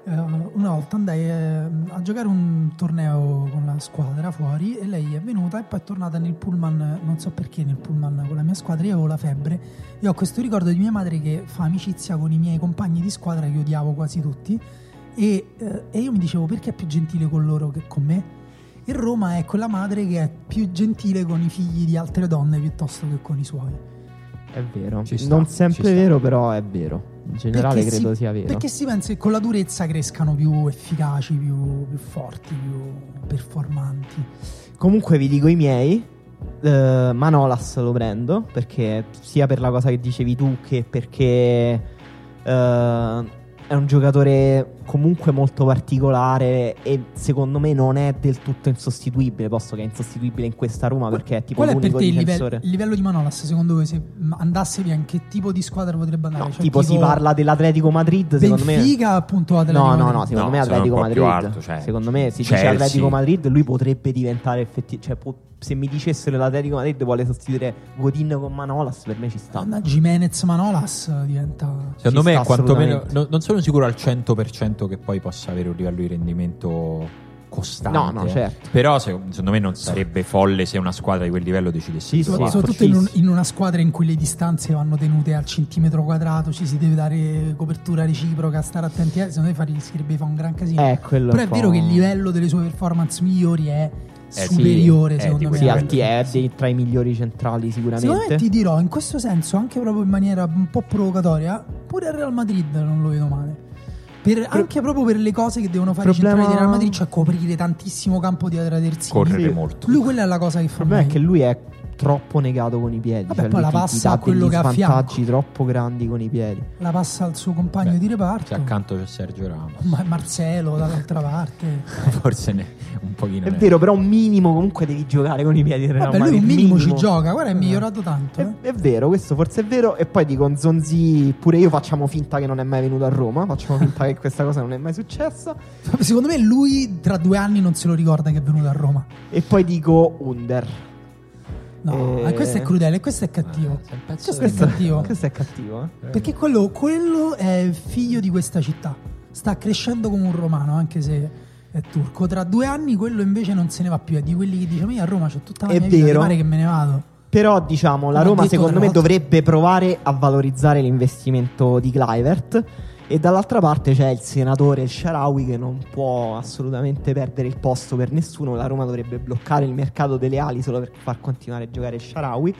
una volta andai eh, a giocare un torneo con la squadra fuori e lei è venuta e poi è tornata nel pullman, non so perché nel pullman con la mia squadra, io avevo la febbre e ho questo ricordo di mia madre che fa amicizia con i miei compagni di squadra che odiavo quasi tutti e, eh, e io mi dicevo perché è più gentile con loro che con me? E Roma è quella madre che è più gentile con i figli di altre donne piuttosto che con i suoi. È vero. Non sempre vero, però è vero. In generale Perché credo si- sia vero. Perché si pensa che con la durezza crescano più efficaci, più, più forti, più performanti. Comunque vi dico i miei. Eh, Manolas lo prendo perché sia per la cosa che dicevi tu che perché eh, è un giocatore comunque molto particolare e secondo me non è del tutto insostituibile, posto che è insostituibile in questa Roma perché è tipo Qual è per l'unico te il livello, difensore. il livello di Manolas? Secondo voi, se andasse via, in che tipo di squadra potrebbe andare? No, Cioè, tipo, si parla dell'Atletico Madrid, secondo me Benfica, appunto, Atletico No, no, no, secondo No, me Atletico Madrid. alto, cioè, secondo me si dice Chelsea. Atletico Madrid, lui potrebbe diventare effettivamente. Cioè, può- se mi dicessero l'Atletico Madrid vuole sostituire Godin con Manolas, per me ci sta. Anna Jimenez Manolas diventa... Secondo Ci me, quantomeno, non sono sicuro al 100% che poi possa avere un livello di rendimento costante. No, no, certo. Però se- secondo me non sarebbe folle se una squadra di quel livello decidesse Sì, di sì, soprattutto in, un- in una squadra in cui le distanze vanno tenute al centimetro quadrato, ci si deve dare copertura reciproca, stare attenti. Eh, secondo me fare- rischirebbe di fare un gran casino. Eh, quello Però è vero che il livello delle sue performance migliori è sì, superiore, è secondo di me. Sì, alti è dei- tra i migliori centrali Secondo me sicuramente. ti dirò, in questo senso, anche proprio in maniera un po' provocatoria, pure al Real Madrid non lo vedo male. Per- anche proprio per le cose che devono fare Problema- i centrali del Real Madrid, cioè coprire tantissimo campo di terzini. Correre Sì. molto. Lui quella è la cosa che Il fa problema è che lui è troppo negato con i piedi. Vabbè, cioè poi la passa a quello che ha fianco. troppo grandi con i piedi. La passa al suo compagno Beh, di reparto. Se accanto c'è Sergio Ramos. Ma Marcelo dall'altra parte. [laughs] Forse ne, un pochino. È ne- vero, però un minimo comunque devi giocare con i piedi Vabbè, lui un Madrid, minimo, ci gioca. Guarda, è Eh. migliorato tanto. È, eh. è vero, questo forse è vero. E poi dico Zonzi, pure io facciamo finta che non è mai venuto a Roma. Facciamo finta che questa cosa non è mai successa. Secondo me lui tra due anni non se lo ricorda che è venuto a Roma. E poi dico Under. No, Eh, eh, questo è crudele, questo è cattivo. pezzo Questo di- è cattivo. [laughs] Questo è cattivo, eh? Perché quello, quello è figlio di questa città. Sta crescendo come un romano, anche se è turco. Tra due anni quello invece non se ne va più. È di quelli che dice: Ma io a Roma c'ho tutta la È mia vita, vero. mi pare che me ne vado. Però diciamo, la L'ha Roma detto secondo me dovrebbe provare a valorizzare l'investimento di Clivert. E dall'altra parte c'è il senatore Sharawi che non può assolutamente perdere il posto per nessuno. La Roma dovrebbe bloccare il mercato delle ali solo per far continuare a giocare Sharawi.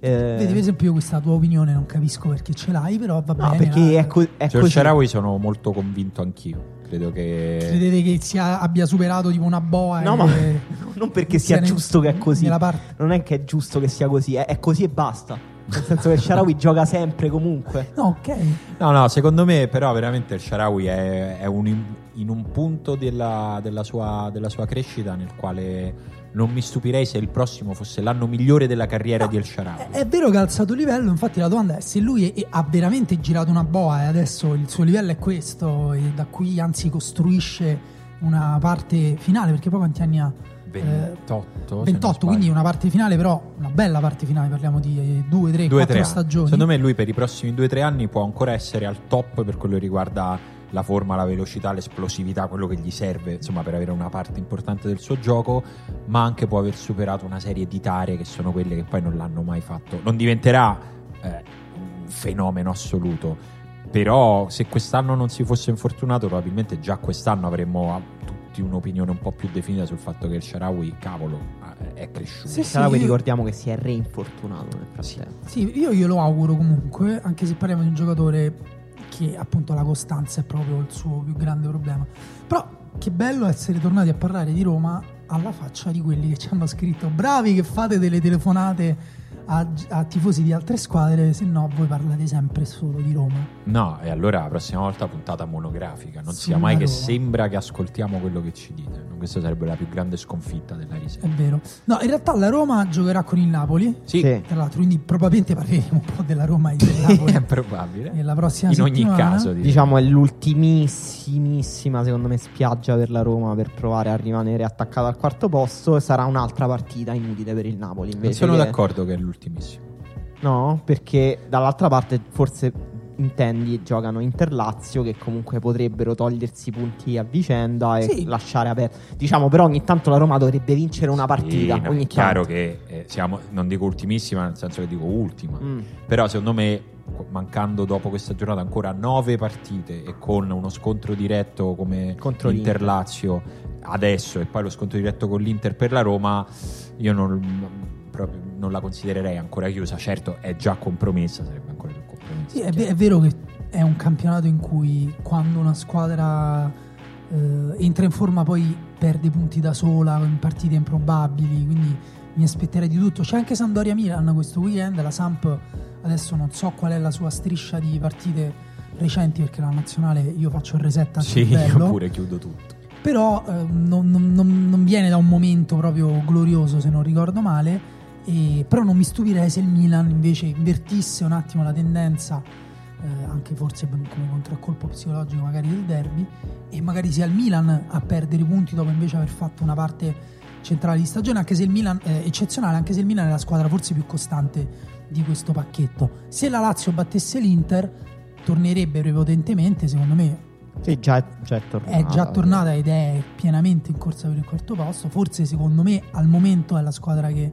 Eh, Vedi, per esempio, io questa tua opinione non capisco perché ce l'hai, però va no, bene. perché va. è, co- è Cioè, il così. Sharawi sono molto convinto anch'io. Credo che. Credete che sia- abbia superato tipo una boa? No, e- ma [laughs] non perché sia nel- giusto che è così. Non è che è giusto che sia così, è, è così e basta. Nel senso che il Sharawi gioca sempre comunque. No, ok. No, no, secondo me, però, veramente il Sharawi è, è un- in un punto della, della sua, della sua crescita nel quale non mi stupirei se il prossimo fosse l'anno migliore della carriera di El Sharawi. È, è vero che ha alzato il livello, infatti la domanda è se lui è- ha veramente girato una boa e adesso il suo livello è questo e da qui anzi costruisce una parte finale, perché poi quanti anni ha? 28, se non 28, sbaglio. quindi una parte finale però, una bella parte finale, parliamo di 2, 3, Due, 4 tre anni. stagioni. Secondo me lui per i prossimi 2-3 anni può ancora essere al top per quello che riguarda la forma, la velocità, l'esplosività, quello che gli serve insomma per avere una parte importante del suo gioco, ma anche può aver superato una serie di tare che sono quelle che poi non l'hanno mai fatto. Non diventerà eh, un fenomeno assoluto, però se quest'anno non si fosse infortunato probabilmente già quest'anno avremmo tutti un'opinione un po' più definita sul fatto che il Sharawi, cavolo, eh, è cresciuto. Sì, sì, io- ricordiamo che si è reinfortunato nel frattempo. Sì, io glielo auguro comunque, anche se parliamo di un giocatore che appunto la costanza è proprio il suo più grande problema. Però che bello essere tornati a parlare di Roma alla faccia di quelli che ci hanno scritto bravi che fate delle telefonate a, a tifosi di altre squadre, se no voi parlate sempre solo di Roma. No, e allora la prossima volta puntata monografica. Non sia Sulla mai che Roma. sembra che ascoltiamo quello che ci dite. Questa sarebbe la più grande sconfitta della È riserva. vero. No, in realtà la Roma giocherà con il Napoli. Sì. Tra l'altro, quindi probabilmente parleremo un po' della Roma e del Napoli è probabile. nella prossima In ogni settimana. caso, direi. Diciamo è l'ultimissimissima secondo me spiaggia per la Roma per provare a rimanere attaccata al quarto posto e sarà un'altra partita inutile per il Napoli non invece sono che- d'accordo che è l'ultimissimo. No, perché dall'altra parte forse intendi giocano Inter-Lazio che comunque potrebbero togliersi punti a vicenda e Sì. lasciare aperto. Diciamo però ogni tanto la Roma dovrebbe vincere una partita, Sì, no, è chiaro tanto. che eh, siamo, non dico ultimissima, nel senso che dico ultima. Mm. Però secondo me, mancando dopo questa giornata ancora nove partite e con uno scontro diretto come Contro Inter l'Inter. Lazio adesso e poi lo scontro diretto con l'Inter per la Roma, io non, proprio non la considererei ancora chiusa. Certo, è già compromessa, sarebbe ancora più compromessa. Sì, è, ve- è vero che è un campionato in cui quando una squadra eh, entra in forma poi perde punti da sola in partite improbabili, quindi mi aspetterei di tutto. C'è anche Sampdoria Milan questo weekend, la Samp adesso non so qual è la sua striscia di partite recenti perché la nazionale io faccio il reset al Sì, [laughs] io cervello. pure chiudo tutto. però eh, non- non- non viene da un momento proprio glorioso se non ricordo male e- però non mi stupirei se il Milan invece invertisse un attimo la tendenza eh, anche forse come contraccolpo psicologico magari del derby e magari sia il Milan a perdere punti dopo invece aver fatto una parte centrale di stagione anche se il Milan è eccezionale anche se il Milan è la squadra forse più costante di questo pacchetto se la Lazio battesse l'Inter tornerebbe prepotentemente secondo me Sì, già è, già è tornata. è già tornata ed è pienamente in corsa per il quarto posto. Forse, secondo me, al momento è la squadra che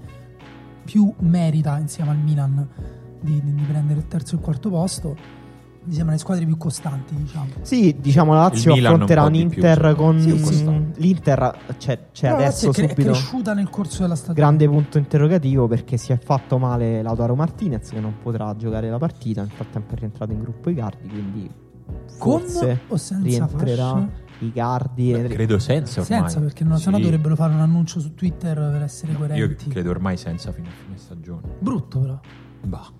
più merita insieme al Milan di, di- di prendere il terzo e il quarto posto. Mi sembrano le squadre più costanti, diciamo. Sì, diciamo la Lazio Il Milan affronterà un più, Inter secondo con. Sì, sì. l'Inter c'è, c'è adesso è cre- è subito cresciuta nel corso della stagione. grande punto interrogativo perché si è fatto male Lautaro Martinez che non potrà giocare la partita, nel frattempo è rientrato in gruppo Icardi, quindi Con forse o senza rientrerà fascia? Icardi Beh, credo senza ormai. Senza, perché non, Sì. sennò dovrebbero fare un annuncio su Twitter per essere Io coerenti. credo ormai senza fine, fine stagione. Brutto, però. Bah.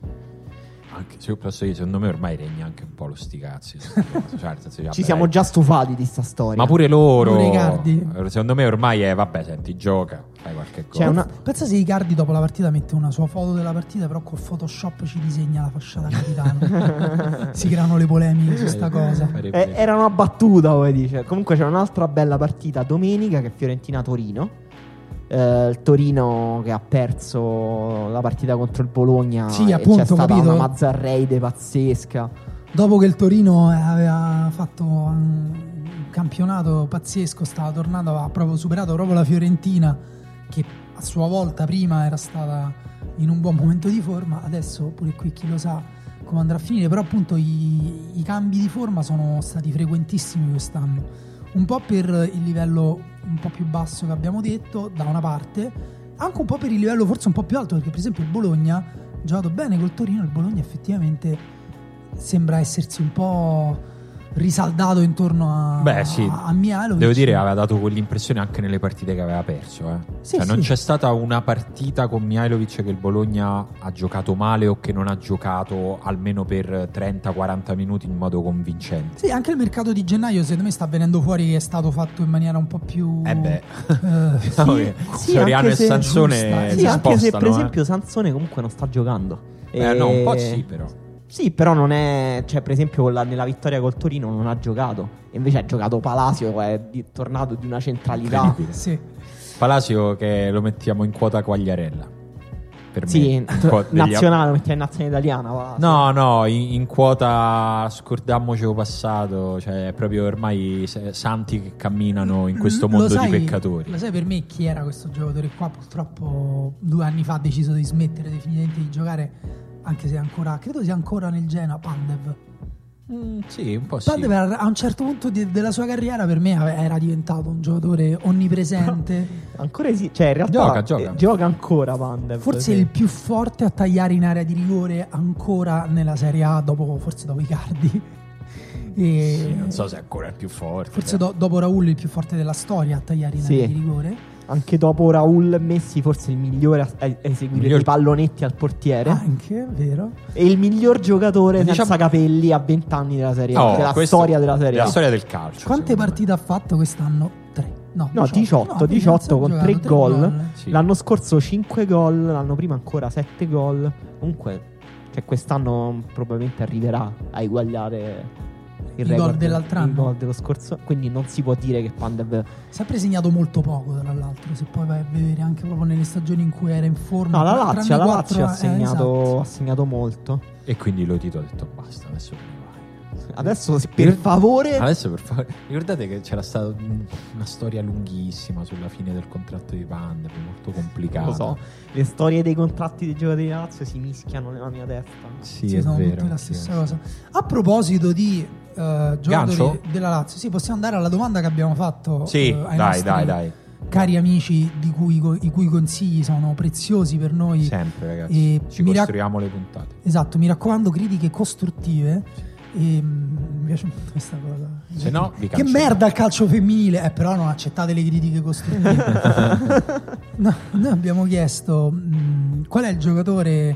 Anche se io posso dire, secondo me ormai regna anche un po' lo sti cazzi. Cioè, senso, ci vabbè, siamo già stufati di sta storia. Ma pure loro. Pure. Secondo me ormai è, vabbè, senti, gioca, fai qualche cosa. C'è una- Pensa se Icardi dopo la partita mette una sua foto della partita, però col Photoshop ci disegna la fascia da capitano. [laughs] si creano le polemiche su sta cosa. Eh, era una battuta, poi dice. Comunque c'è un'altra bella partita domenica che è Fiorentina-Torino. Eh, il Torino che ha perso la partita contro il Bologna. Sì, appunto, c'è stata capito. una Mazzarreide pazzesca. Dopo che il Torino aveva fatto un campionato pazzesco, stava tornando, aveva proprio superato proprio la Fiorentina, che a sua volta prima era stata in un buon momento di forma, adesso pure qui chi lo sa come andrà a finire, però appunto i, i cambi di forma sono stati frequentissimi quest'anno, un po' per il livello un po' più basso che abbiamo detto, da una parte, anche un po' per il livello forse un po' più alto, perché per esempio il Bologna ha giocato bene col Torino, il Bologna effettivamente sembra essersi un po' risaldato intorno a, Beh, sì. a Mihailovic. Devo dire, aveva dato quell'impressione anche nelle partite che aveva perso. eh. Sì, Cioè, non sì. c'è stata una partita con Mihailovic che il Bologna ha giocato male o che non ha giocato almeno per 30-40 minuti in modo convincente. Sì, anche il mercato di gennaio secondo me sta venendo fuori che è stato fatto in maniera un po' più... Eh beh, [laughs] che sì, Soriano anche e se- Sansone giusta, si Sì, anche se spostano, per eh. esempio Sansone comunque non sta giocando. Eh, no, un po' sì, però. Sì, però non è. Cioè, per esempio, la- nella vittoria col Torino non ha giocato. E invece ha giocato Palacio, è di- tornato di una centralità. Sì. Palacio che lo mettiamo in quota Quagliarella. Per Sì, me. Degli- nazionale, lo mettiamo in nazionale italiana. Palacio. No, no, in, in quota scordammoci il passato, cioè è proprio ormai santi che camminano in questo Lo mondo sai- di peccatori. Lo sai per me chi era questo giocatore qua? Purtroppo due anni fa ha deciso di smettere definitivamente di giocare, anche se ancora, credo sia ancora nel Genoa, Pandev. Mm, sì, un po' sì. Pandev a a un certo punto di- della sua carriera per me era diventato un giocatore onnipresente. [laughs] Ancora esiste. Cioè, in realtà. Gioca, gioca. eh, gioca ancora Pandev. Forse sì. il più forte a tagliare in area di rigore ancora nella Serie A, dopo, forse dopo Icardi. E Sì, non so se è ancora il più forte. Forse però. do- dopo Raul il più forte della storia a tagliare in Sì. area di rigore. Anche dopo Raul Messi forse il migliore a, a eseguire Miglior- i pallonetti al portiere. Anche, vero? E il miglior giocatore Diciamo- senza capelli a 20 anni della Serie A. Oh, della questo- storia della Serie della A. storia del calcio. Quante secondo me. partite ha fatto quest'anno? Tre. No, No, 18, 18 con 3 tre gol. Sì. L'anno scorso 5 gol, l'anno prima ancora 7 gol. Comunque, cioè quest'anno probabilmente arriverà a eguagliare il I record gol dell'altro il anno. gol dello scorso. Quindi non si può dire che Pandev Sempre segnato molto poco, tra l'altro. Se poi vai a vedere anche proprio nelle stagioni in cui era in forma. No, la Lazio, la Lazio ha, eh, segnato, esatto. ha segnato molto. E quindi Lotito ha detto basta, adesso. Adesso, per favore, Adesso per favore, ricordate che c'era stata un- una storia lunghissima sulla fine del contratto di Pandev, molto complicata. lo so, le storie dei contratti dei giocatori di Lazio si mischiano nella mia testa. Sì, Sì, è sono vero. tutte la stessa sì. cosa. A proposito di eh, giocatori della Lazio, sì, possiamo andare alla domanda che abbiamo fatto Sì, eh, ai dai, dai, dai. cari amici di cui, i cui consigli sono preziosi per noi. Sempre, ragazzi. E Ci mi rac- costruiamo le puntate. Esatto, mi raccomando, critiche costruttive. E, mm, mi piace molto questa cosa. Se no, vi che merda il calcio femminile, eh, però non accettate le critiche costruttive. [laughs] No, noi abbiamo chiesto mm, qual è il giocatore.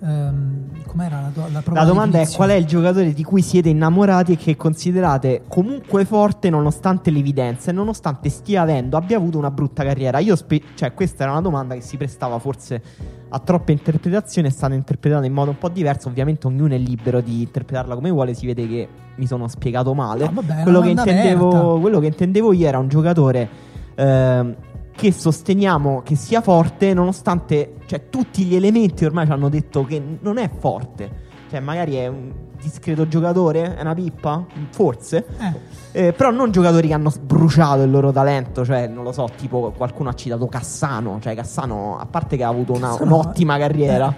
Ehm, com'era la, la, La domanda è qual è il giocatore di cui siete innamorati e che considerate comunque forte nonostante l'evidenza e nonostante stia avendo, abbia avuto una brutta carriera. Io spe- cioè, questa era una domanda che si prestava forse a troppe interpretazioni, è stata interpretata in modo un po' diverso. Ovviamente ognuno è libero di interpretarla come vuole, si vede che mi sono spiegato male. No, vabbè, è una quello, che quello che intendevo io era un giocatore ehm, che sosteniamo che sia forte nonostante cioè, tutti gli elementi ormai ci hanno detto che non è forte. Cioè, magari è un discreto giocatore, è una pippa, forse. Eh, Eh, però non giocatori che hanno sbruciato il loro talento, cioè non lo so, tipo qualcuno ha citato Cassano, cioè Cassano, a parte che ha avuto una- Cassano- un'ottima carriera,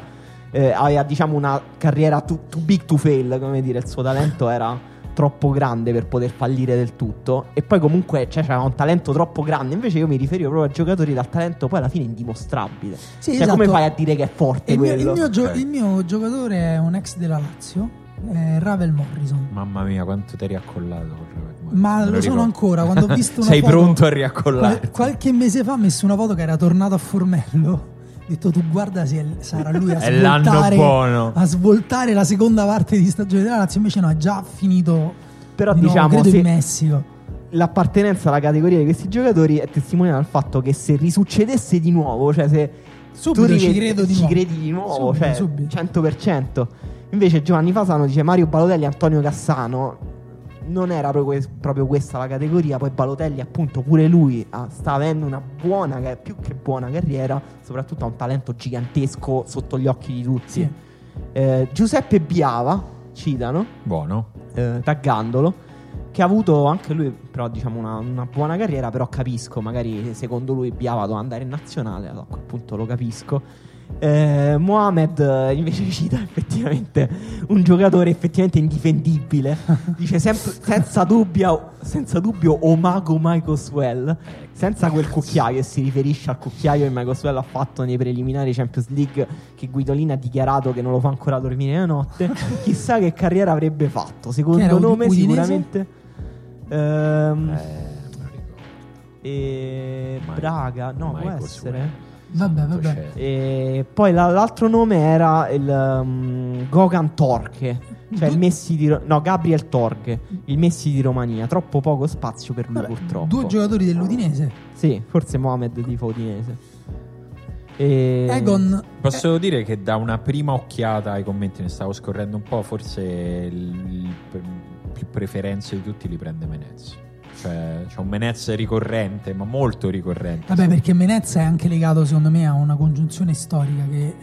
eh, aveva diciamo una carriera too, too big to fail, come dire, il suo talento era troppo grande per poter fallire del tutto e poi comunque cioè, c'era un talento troppo grande, invece io mi riferivo proprio a giocatori dal talento poi alla fine indimostrabile. Sì, cioè esatto. come fai a dire che è forte il, mio, quello? il mio gio- il mio giocatore è un ex della Lazio, è Ravel Morrison. Mamma mia, quanto ti eri accollato. con Morris. Ma Me lo sono ancora. Quando ho visto [laughs] una Sei foto- pronto a riaccollarti. Qual- qualche mese fa ha messo una foto che era tornato a Formello. Ho detto tu guarda se sarà lui a svoltare, buono. a svoltare la seconda parte di stagione della Lazio. Invece no, è già finito. Però di nuovo, diciamo credo se, in Messico. l'appartenenza alla categoria di questi giocatori è testimoniata dal fatto che se risuccedesse di nuovo, cioè se Subito tu ci rivedi- credo di ci nuovo. credi di nuovo, Subito, cioè subito. 100%. Invece Giovanni Fasano dice Mario Balotelli e Antonio Cassano. Non era proprio, proprio questa la categoria, poi Balotelli appunto pure lui ah, sta avendo una buona, più che buona carriera, soprattutto ha un talento gigantesco sotto gli occhi di tutti. Sì. Eh, Giuseppe Biava, citano, Buono. eh, taggandolo, che ha avuto anche lui, però, diciamo, una, una buona carriera. Però capisco, magari secondo lui Biava doveva andare in nazionale, allora a quel punto lo capisco. Eh, Mohamed eh, invece cita effettivamente un giocatore effettivamente indifendibile. Dice sempre, senza dubbio, senza dubbio Omago Michael senza quel cucchiaio che si riferisce al cucchiaio che Michael ha fatto nei preliminari Champions League che Guidolin ha dichiarato che non lo fa ancora dormire la notte. [laughs] Chissà che carriera avrebbe fatto. Secondo nome Udinese? sicuramente Ehm, Eh, e Braga, no, mai può essere. eh. Vabbè, vabbè. E poi la- l'altro nome era il um, Gogan Torche, cioè il Messi di Ro- no, Gabriel Torche, il Messi di Romania. Troppo poco spazio per lui, Vabbè, purtroppo. Due giocatori dell'Udinese. Sì, forse Mohamed di Udinese. E... Egon. Posso dire che da una prima occhiata ai commenti ne stavo scorrendo un po', forse il, il pre- più preferenze di tutti li prende Menez. Cioè, c'è un Menez ricorrente, ma molto ricorrente. Vabbè, perché Menezza è anche legato, secondo me, a una congiunzione storica che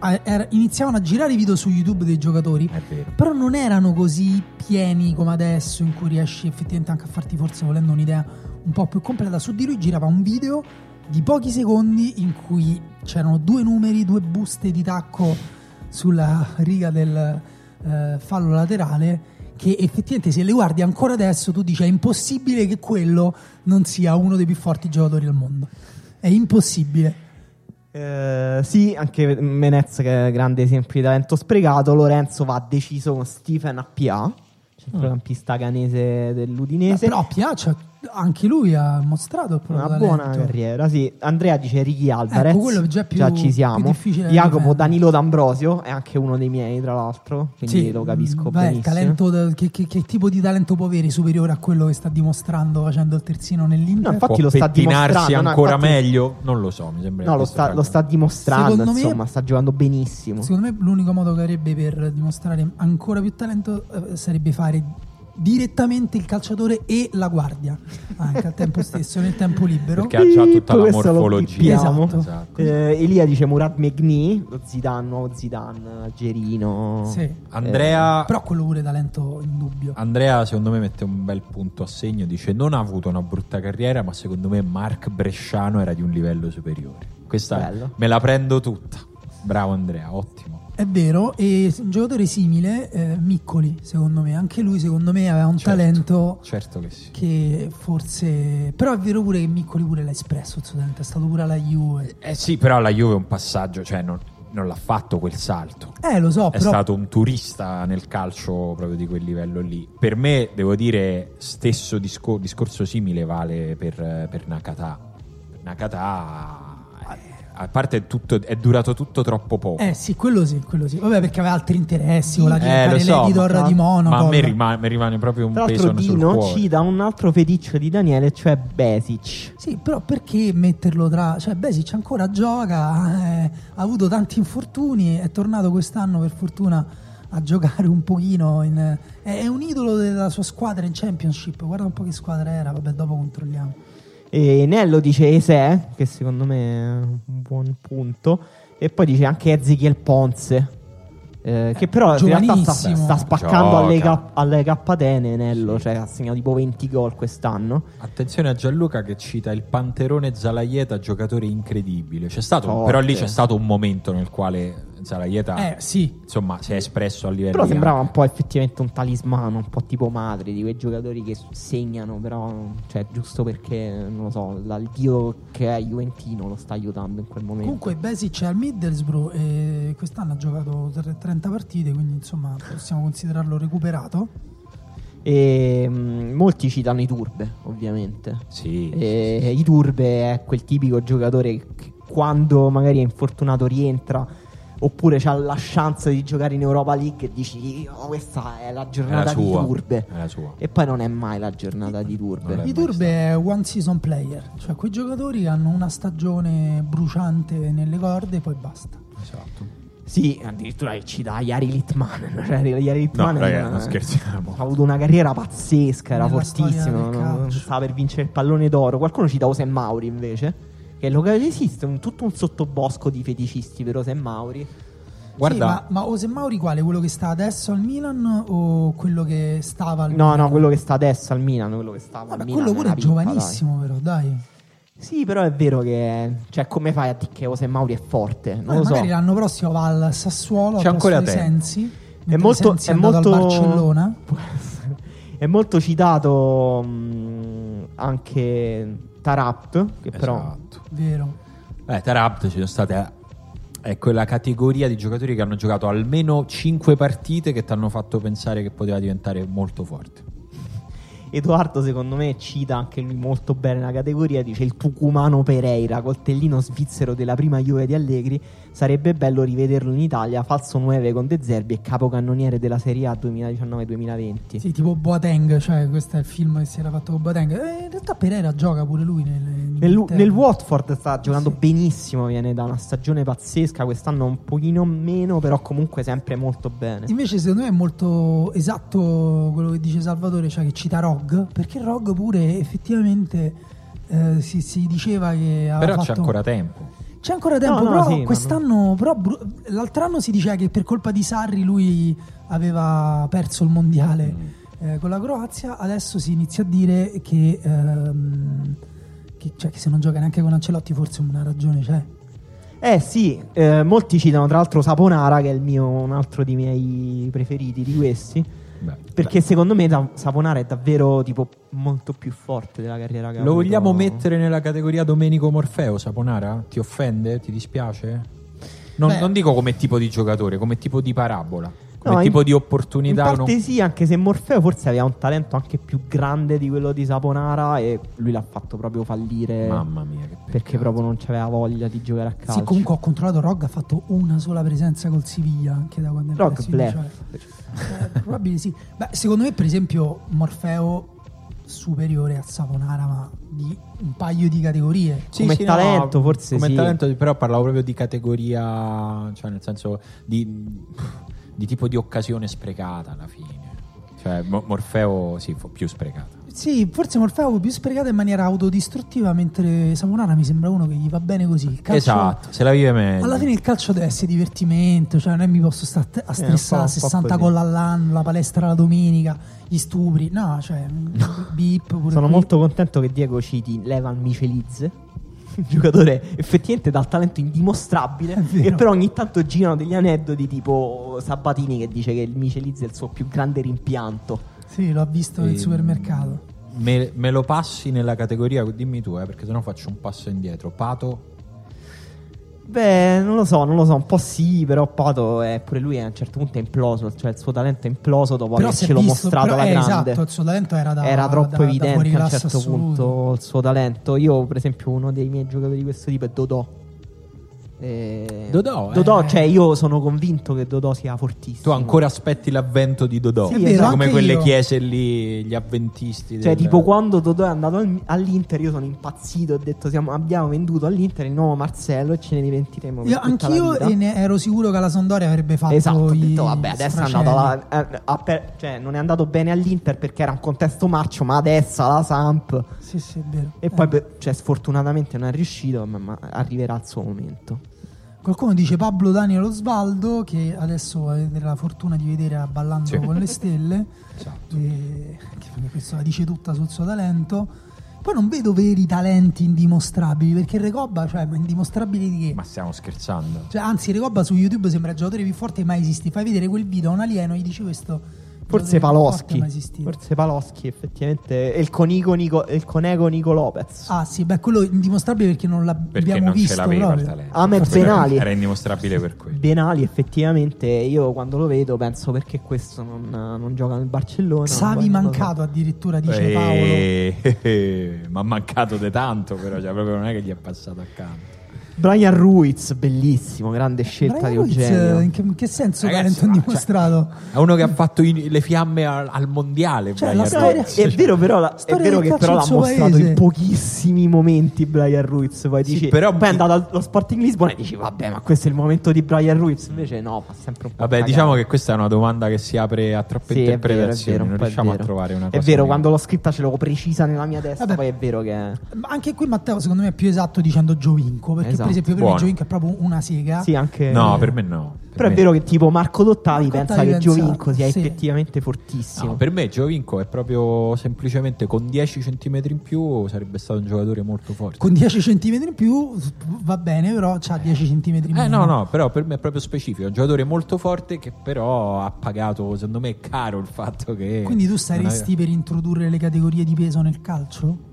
eh, iniziavano a girare i video su YouTube dei giocatori, È vero. però non erano così pieni come adesso, in cui riesci effettivamente anche a farti, forse volendo un'idea un po' più completa. Su di lui girava un video di pochi secondi in cui c'erano due numeri, due buste di tacco sulla riga del eh, fallo laterale. Che effettivamente, se le guardi ancora adesso, tu dici è impossibile che quello non sia uno dei più forti giocatori al mondo. È impossibile. Eh, sì, anche Menez che è grande esempio di talento sprecato. Lorenzo va deciso con Stephen Appia, centrocampista canese dell'Udinese. Però Piaccia anche lui ha mostrato il proprio Una talento. buona carriera, sì. Andrea dice Ricky Alvarez. Ecco, quello già più- Già ci siamo. più difficile da Jacopo. Danilo D'Ambrosio è anche uno dei miei, tra l'altro. Quindi lo capisco Beh, talento che, che- che tipo di talento può avere superiore a quello che sta dimostrando facendo il terzino nell'Inter? No, infatti Può lo sta dimostrando, no, ancora infatti- meglio? Non lo so, mi sembra No, lo sta, lo sta dimostrando, Secondo me- insomma, sta giocando benissimo. Secondo me l'unico modo che avrebbe per dimostrare ancora più talento eh, sarebbe fare direttamente il calciatore e la guardia anche al tempo stesso nel tempo libero Perché ha già tutta la morfologia. Esatto. Esatto. Eh, Elia dice Murad Megni, lo Zidane, nuovo Zidane, algerino. Sì. Andrea, però quello pure talento indubbio Andrea, secondo me, mette un bel punto a segno. Dice: Non ha avuto una brutta carriera, ma secondo me Mark Bresciano era di un livello superiore. Questa Bello. me la prendo tutta. Bravo, Andrea, ottimo. È vero, e un giocatore simile, eh, Miccoli, secondo me, anche lui secondo me aveva un Certo, talento Certo che sì. che forse... Però è vero pure che Miccoli pure l'ha espresso il suo talento, è stato pure alla Juve. Eh sì, però la Juve è un passaggio, cioè non, non l'ha fatto quel salto. Eh, lo so, È però... stato un turista nel calcio proprio di quel livello lì. Per me, devo dire, stesso discor- discorso simile vale per, per Nakata. Per Nakata, a parte è, tutto, è durato tutto troppo poco. Eh sì, quello sì, quello sì. Vabbè, perché aveva altri interessi, voleva Eh, diventare lo so, l'editor ma- di Monaco. Ma a me rimane, mi rimane proprio un peso sul Dino cuore. ci dà un altro feticcio di Daniele, cioè Besic. Sì, però perché metterlo tra... Cioè, Besic ancora gioca, eh, ha avuto tanti infortuni, è tornato quest'anno per fortuna a giocare un pochino. In, è, è un idolo della sua squadra in Championship. Guarda un po' che squadra era, vabbè, dopo controlliamo. E Nello dice Ese, che secondo me è un buon punto. E poi dice anche Ezechiel Ponce. eh, che però in realtà sta, sta spaccando Gioca. alle, K- alle K-Tene Nello, cioè ha segnato tipo 20 gol quest'anno. Attenzione a Gianluca che cita il Panterone Zalaieta, giocatore incredibile. C'è stato, Forte. però lì c'è stato un momento nel quale Zalaieta Eh, sì. insomma, si è espresso a livello Però di sembrava un po' effettivamente un talismano, un po' tipo madre di quei giocatori che segnano, però, cioè, giusto perché, non lo so, la- il dio che è Juventino lo sta aiutando in quel momento. Comunque Besic è al Middlesbrough e quest'anno ha giocato tre- 30 partite, quindi insomma possiamo considerarlo recuperato. E mm, molti citano i Turbe, ovviamente. Sì. E i Turbe è quel tipico giocatore che quando magari è infortunato rientra oppure ha la chance di giocare in Europa League e dici "Oh, questa è la È la giornata di. Turbe. È la sua. E poi non è mai la giornata di Turbe. Non è I mai Turbe è one season player, cioè quei giocatori hanno una stagione bruciante nelle corde e poi basta. Esatto. Sì, addirittura che cita Yari Litmanen. [laughs] Cioè, Yari No, Litmanen ragazzi, non scherziamo. Ha avuto una carriera pazzesca, era Nella fortissimo. Stava per vincere il pallone d'oro. Qualcuno cita Ose Mauri invece. Che lo esiste un, tutto un sottobosco di feticisti per Ose Mauri. Guarda, Sì, ma, ma Ose Mauri quale? Quello che sta adesso al Milan o quello che stava al No, Milan? no, quello che sta adesso al Milan, quello che stava Vabbè, al Milan. quello pure è giovanissimo però, dai. dai. Sì, però è vero che. Cioè, come fai a dire che Ose Mauri è forte? Non Eh, lo so. magari l'anno prossimo va al Sassuolo C'è ancora tempo. Sensi. È molto, Sensi è molto al Barcellona. [laughs] È molto citato mh, anche Tarapt, che però esatto. Vero. Eh, Tarabt ci sono state. È quella categoria di giocatori che hanno giocato almeno 5 partite che ti hanno fatto pensare che poteva diventare molto forte. Edoardo secondo me cita anche lui molto bene la categoria, dice il Tucumano Pereira, coltellino svizzero della prima Juve di Allegri, sarebbe bello rivederlo in Italia, falso 9 con De Zerbi e capocannoniere della Serie A 2019-2020. Sì, tipo Boateng, cioè questo è il film che si era fatto con Boateng. Eh, in realtà Pereira gioca pure lui nel, Nel, nel Watford sta giocando Sì. benissimo, viene da una stagione pazzesca, quest'anno un pochino meno, però comunque sempre molto bene. Invece secondo me è molto esatto quello che dice Salvatore, cioè che cita Rog, perché Rog pure effettivamente eh, si, si diceva che Però fatto... c'è ancora tempo. C'è ancora tempo, No, no, però sì, quest'anno, però l'altro anno si diceva che per colpa di Sarri lui aveva perso il mondiale Mm. eh, con la Croazia, adesso si inizia a dire che, ehm, che, cioè, che se non gioca neanche con Ancelotti forse una ragione c'è. Eh sì, eh, molti citano tra l'altro Saponara, che è il mio, un altro dei miei preferiti di questi. Beh, Perché secondo me da- Saponara è davvero tipo molto più forte della carriera che ha Lo avuto. vogliamo mettere nella categoria Domenico Morfeo, Saponara? Ti offende? Ti dispiace? Non, Beh. non dico come tipo di giocatore, come tipo di parabola. come No, tipo in- di opportunità. In parte non- sì, anche se Morfeo forse aveva un talento anche più grande di quello di Saponara e lui l'ha fatto proprio fallire Mamma mia, che peccato. perché proprio non c'aveva voglia di giocare a calcio. Sì, comunque ho controllato Rog ha fatto una sola presenza col Siviglia anche da quando è Rog andato in blef. Cioè, eh, probabile sì. Beh, secondo me, per esempio, Morfeo superiore a Savonara, ma di un paio di categorie. Sì, come sì, no, talento forse come sì. talento però parlavo proprio di categoria cioè nel senso di, di tipo di occasione sprecata alla fine cioè Mo- Morfeo sì fu più sprecata Sì, forse Morfeo più sprecata in maniera autodistruttiva, mentre Savonara mi sembra uno che gli va bene così. Il calcio- esatto se la vive meglio Alla fine il calcio deve essere divertimento, cioè non è mi posso stare a po'- stressare po' 60 così. gol all'anno, la palestra la domenica, gli stupri. No, cioè beep pure Sono qui. molto contento che Diego citi Levan Michelizze, un giocatore effettivamente dal talento indimostrabile, che però ogni tanto girano degli aneddoti tipo Sabatini che dice che il Michelizze è il suo più grande rimpianto. Sì, l'ho visto nel Ehm, supermercato. Me, me lo passi nella categoria dimmi tu eh, perché sennò faccio un passo indietro Pato Beh, non lo so, non lo so, un po' sì, però Pato è pure lui a un certo punto è imploso, cioè il suo talento è imploso dopo Però avercelo visto, mostrato alla eh, grande. esatto, il suo talento era da Era troppo da- da evidente fuori a un certo assoluto. punto il suo talento. Io, per esempio, uno dei miei giocatori di questo tipo è Dodò. Eh, Dodò, eh. Dodò, cioè io sono convinto che Dodò sia fortissimo. tu ancora aspetti l'avvento di Dodò Sì, vero, come quelle io. chiese lì gli avventisti Cioè, del- tipo, quando Dodò è andato al- all'Inter, io sono impazzito. Ho detto: siamo- abbiamo venduto all'Inter il nuovo Marcello e ce ne diventeremo. Io, la anch'io ero sicuro che alla Sampdoria avrebbe fatto Esatto, ho detto vabbè, adesso è andato alla- eh, a per- cioè, non è andato bene all'Inter perché era un contesto marcio, ma adesso alla Samp. Sì, sì, è vero. E Eh, poi, cioè, sfortunatamente non è riuscito, ma, ma arriverà il suo momento. Qualcuno dice Pablo Daniel Osvaldo, che adesso avete la fortuna di vedere a Ballando Sì. con le stelle. [laughs] Esatto. E- che questo la dice tutta sul suo talento. Poi non vedo veri talenti indimostrabili, perché Recoba, cioè, ma indimostrabili di che? ma stiamo scherzando Cioè, anzi, Recoba su YouTube sembra il giocatore più forte che mai esisti. Fai vedere quel video a un alieno e gli dici questo. Forse Paloschi. Forse Paloschi, effettivamente. E il conico Nico, il conego Nico Lopez. Ah, sì, beh, quello è indimostrabile perché non perché l'abbiamo non visto ce l'aveva il talento A me Forse Benali. era indimostrabile per quello Benali, effettivamente, io quando lo vedo penso perché questo non, non gioca nel Barcellona. Savi Non mancato addirittura, dice Eh, Paolo. [laughs] eh, ma ha mancato di tanto però cioè, proprio non è che gli è passato accanto Brian Ruiz, bellissimo, grande scelta Brian di Ruiz, Eugenio. in che, in che senso Ragazzi, talento ma- indimostrato? è uno che ha fatto i- le fiamme al, al mondiale Cioè, Brian la storia- Ruiz. È vero, però, la- è vero che però l'ha mostrato paese. in pochissimi momenti Brian Ruiz. Poi Sì, dici, però- poi è andato allo Sporting Lisbona e dici, vabbè, ma questo è il momento di Brian Ruiz. Invece, no, fa sempre un po'. Vabbè, cagare. diciamo che questa è una domanda che si apre a troppe Sì, è vero, è interpretazioni. vero, non è riusciamo a vero. trovare una È cosa. vero, che- quando l'ho scritta ce l'avevo precisa nella mia testa. Vabbè. Poi è vero che. Ma anche qui Matteo secondo me è più esatto dicendo Giovinco, perché Esatto. Per esempio per me. Giovinco è proprio una sega. Sì, anche. No, per me no. Per Però è me- vero che tipo Marco Dottavi Marco pensa Dottavi che pensa- Giovinco sia sì. effettivamente fortissimo. No, per me Giovinco è proprio semplicemente con 10 cm in più sarebbe stato un giocatore molto forte. Con 10 cm in più va bene, però c'ha 10 cm in meno. Eh no, no, però per me è proprio specifico, è un giocatore molto forte che però ha pagato, secondo me, caro il fatto che... Quindi tu non saresti per introdurre le categorie di peso nel calcio?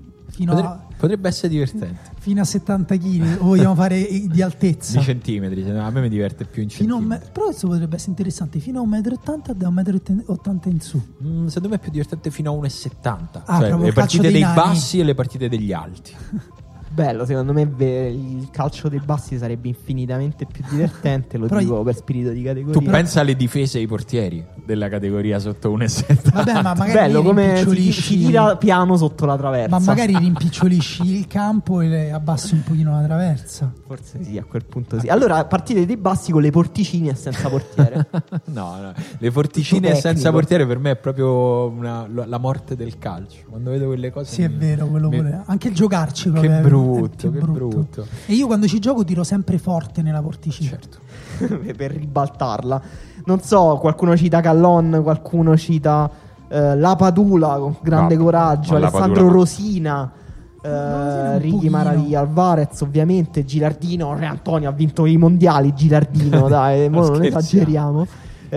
Aveva- a, Potrebbe, potrebbe essere divertente. fino a 70 kg? O vogliamo fare di altezza? Di centimetri, no, a me mi diverte più in centimetri. me- però questo potrebbe essere interessante. Fino a 1,80 m da 1,80 m in su. Mm, secondo me è più divertente fino a 1,70. Ah, cioè le partite dei dei bassi e le partite degli alti. [laughs] Bello, secondo me ve- il calcio dei bassi sarebbe infinitamente più divertente. Lo Però dico io- per spirito di categoria. Tu pensa alle difese e ai portieri della categoria sotto 1,70. Vabbè, ma magari Bello li come si, rimpicciolisci- si tira piano sotto la traversa. Ma magari rimpicciolisci il campo e le abbassi un pochino la traversa. Forse sì, a quel punto sì. Allora, partite dei bassi con le porticine e senza portiere. [laughs] No, no, le porticine Tutto senza tecnico. portiere per me è proprio una- la morte del calcio. Quando vedo quelle cose. Sì, è mi- vero, quello mi- pure. Anche il giocarci Che proprio è- è brutto, che brutto. E io quando ci gioco tiro sempre forte nella porticina. Certo. [laughs] per ribaltarla. Non so, qualcuno cita Callon, qualcuno cita eh, La Padula con grande No, coraggio, Alessandro Padula- Rosina. eh, pochino. Maraviglia, Alvarez ovviamente, Gilardino, Re Antonio ha vinto i mondiali, Gilardino [laughs] dai, non esageriamo.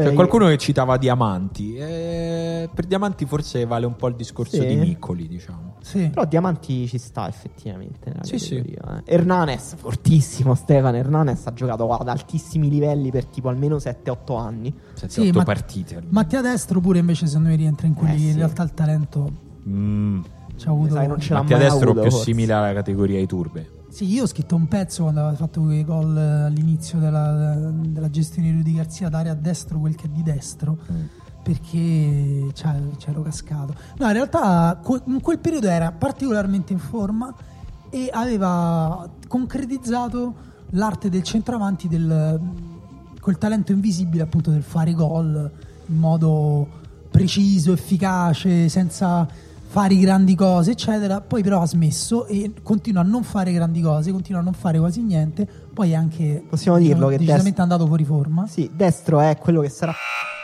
C'è Eh, qualcuno che citava Diamanti. Eh, per Diamanti forse vale un po' il discorso Sì. di Miccoli, diciamo. Sì. Però Diamanti ci sta effettivamente. nella Sì, sì. eh. Hernanes, fortissimo Stefano. Hernanes ha giocato ad altissimi livelli per tipo almeno 7-8 anni. 7-8 Sì, ma- partite. almeno. Mattia Destro pure invece secondo me rientra in quelli Eh, che in sì. realtà il talento Mm. ci ha avuto. Sai, non ce l'ha Mattia mai Destro avuto, più forse. simile alla categoria ai turbe. Sì, io ho scritto un pezzo quando aveva fatto quei gol eh, all'inizio della, della gestione di Rudy Garzia, dare a destro quel che è di destro, perché c'è- c'ero cascato. No, in realtà in quel periodo era particolarmente in forma e aveva concretizzato l'arte del centravanti, del, quel talento invisibile appunto del fare gol in modo preciso, efficace, senza fare grandi cose, eccetera. Poi però ha smesso e continua a non fare grandi cose, continua a non fare quasi niente. Poi è anche Possiamo dirlo che decisamente Dest- andato fuori forma. Sì, destro è quello che sarà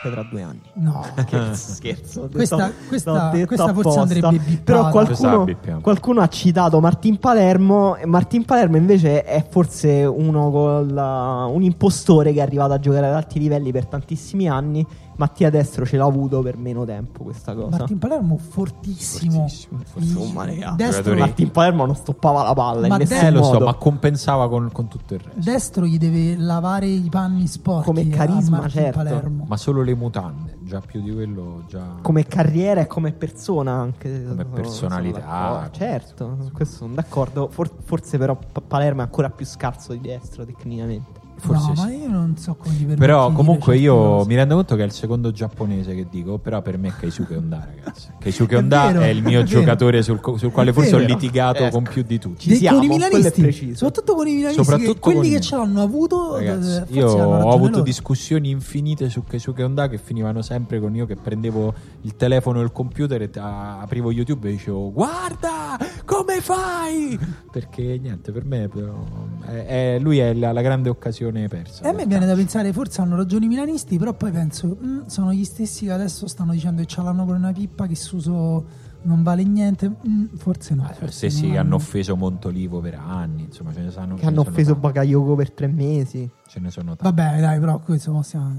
tra due anni. No, [laughs] Scherzo, scherzo. [laughs] Questa- detto- questa- questa forse andrebbe bippata. Però qualcuno, qualcuno ha citato Martin Palermo. e Martin Palermo invece è forse uno con la- un impostore che è arrivato a giocare ad alti livelli per tantissimi anni. Mattia Destro ce l'ha avuto per meno tempo questa cosa. Martin Palermo fortissimo. Fortissimo, Insomma, raga. Destro, Giocatori- Martin Palermo non stoppava la palla Ma in nessun Destro- Eh, lo so, modo. ma compensava con, con tutto il resto. Destro gli deve lavare i panni sporchi Come carisma, certo. Palermo. Ma solo le mutande, già più di quello, già. come carriera e come persona anche Come Sono- personalità. certo su questo sono d'accordo For- forse però Pa- Palermo è ancora più scarso di destro tecnicamente Forse no, sì. ma io non so come permetti Però comunque io cose. mi rendo conto che è il secondo giapponese che dico, però per me è Keisuke Honda, ragazzi. [laughs] Keisuke È Honda vero, è il mio è giocatore sul, sul quale È forse ho litigato Ecco. con più di tutti. Ci Dei- siamo, con i è milanisti, soprattutto con i milanisti, Soprattutto che quelli che ce l'hanno avuto, Ragazzi, eh, io ho avuto loro. discussioni infinite su Keisuke Honda che finivano sempre con io che prendevo il telefono e il computer e aprivo YouTube e dicevo guarda come fai [laughs] perché niente per me però, è- è- lui è la, la grande occasione persa E a me viene da pensare, forse hanno ragione i milanisti, però poi penso, "Mm, sono gli stessi che adesso stanno dicendo che ce l'hanno con una pippa, che Suso non vale niente. Mm, forse no. Ah, forse stessi che hanno offeso Montolivo per anni insomma ce ne sanno che hanno offeso tanti. Per tre mesi ce ne sono tanti Vabbè, dai, però questo possiamo-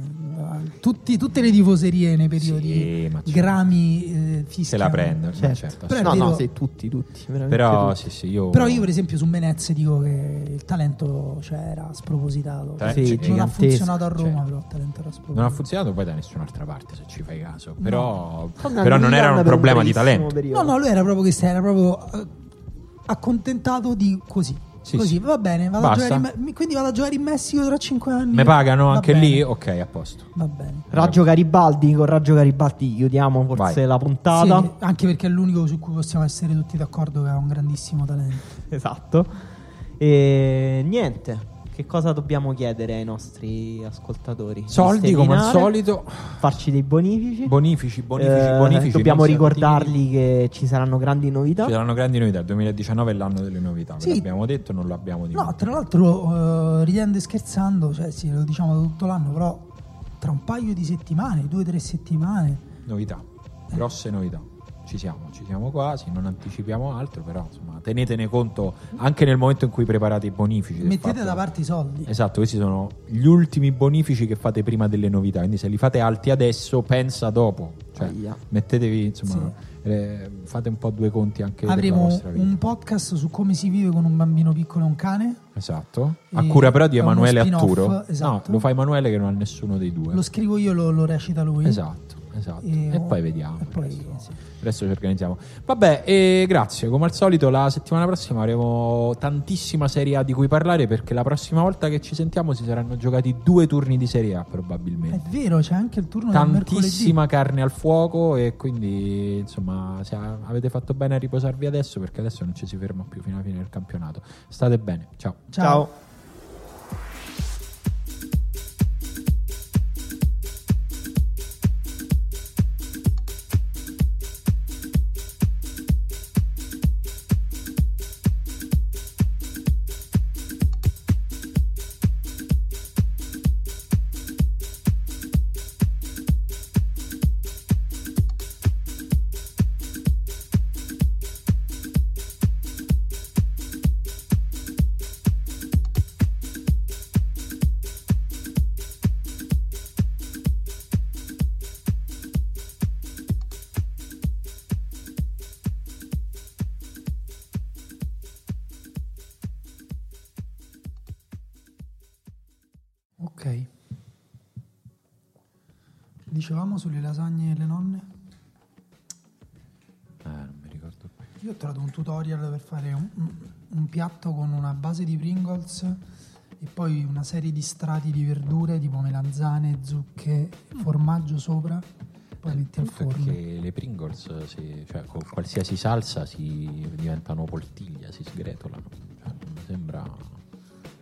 tutti- tutte le tifoserie nei periodi Sì, c'è- grami eh, fischiano. se la prendono certo, certo, Però no vero- no sì, tutti tutti però tutti. sì sì io Però io per esempio su Menez dico che il talento cioè, era spropositato. Ta- Sì, c'è- non ha funzionato a Roma, cioè. però il talento era spropositato. non ha funzionato poi da nessun'altra parte se ci fai caso però, Stanno però non era un problema di talento periodo. No, no, lui era proprio questo, era proprio eh, accontentato di così. Sì, così, sì. va bene, vado a giocare in Me- quindi vado a giocare in Messico tra 5 anni. mi pagano Va anche bene, lì ok a posto Va bene. Raggio Garibaldi con Raggio Garibaldi chiudiamo forse Vai. la puntata Sì, anche perché è l'unico su cui possiamo essere tutti d'accordo che ha un grandissimo talento. esatto e niente che cosa dobbiamo chiedere ai nostri ascoltatori soldi come al solito farci dei bonifici bonifici bonifici Eh, bonifici dobbiamo ricordargli che ci saranno grandi novità Ci saranno grandi novità. Il 2019 è l'anno delle novità. Ve Sì. l'abbiamo detto, non l'abbiamo No, dimenticato. tra l'altro, eh, ridendo e scherzando, cioè sì, lo diciamo da tutto l'anno, però tra un paio di settimane, due o tre settimane, Novità, grosse novità. Ci siamo, ci siamo quasi. Non anticipiamo altro, però insomma, tenetene conto anche nel momento in cui preparate i bonifici. mettete fatto- da parte i soldi. Esatto, questi sono gli ultimi bonifici che fate prima delle novità. Quindi, se li fate alti adesso, pensa dopo. Cioè, Aia. mettetevi, insomma, eh, fate un po' due conti anche Avremo un podcast su come si vive con un bambino piccolo e un cane. Esatto. A cura però di Emanuele Atturo. esatto. No, lo fa Emanuele che non ha nessuno dei due. Lo scrivo io, lo, lo recita lui. Esatto, esatto. E, E- poi vediamo. e poi, adesso, sì. adesso ci organizziamo. Vabbè, e grazie. Come al solito, la settimana prossima avremo tantissima Serie A di cui parlare perché la prossima volta che ci sentiamo si saranno giocati due turni di Serie A È probabilmente. vero, c'è anche il turno del mercoledì. Tantissima carne al fuoco e quindi insomma avete fatto bene a riposarvi adesso perché adesso non ci si ferma più fino alla fine del campionato. State bene, ciao. Ciao. ciao. Dicevamo sulle lasagne e le nonne? Eh, non mi ricordo più. Io ho trovato un tutorial per fare un, un- piatto con una base di Pringles e poi una serie di strati di verdure tipo melanzane, zucche, formaggio sopra, poi metti al forno. Perché le Pringles, si- cioè, con qualsiasi salsa si diventano poltiglia, si sgretolano. Cioè, mi sembra.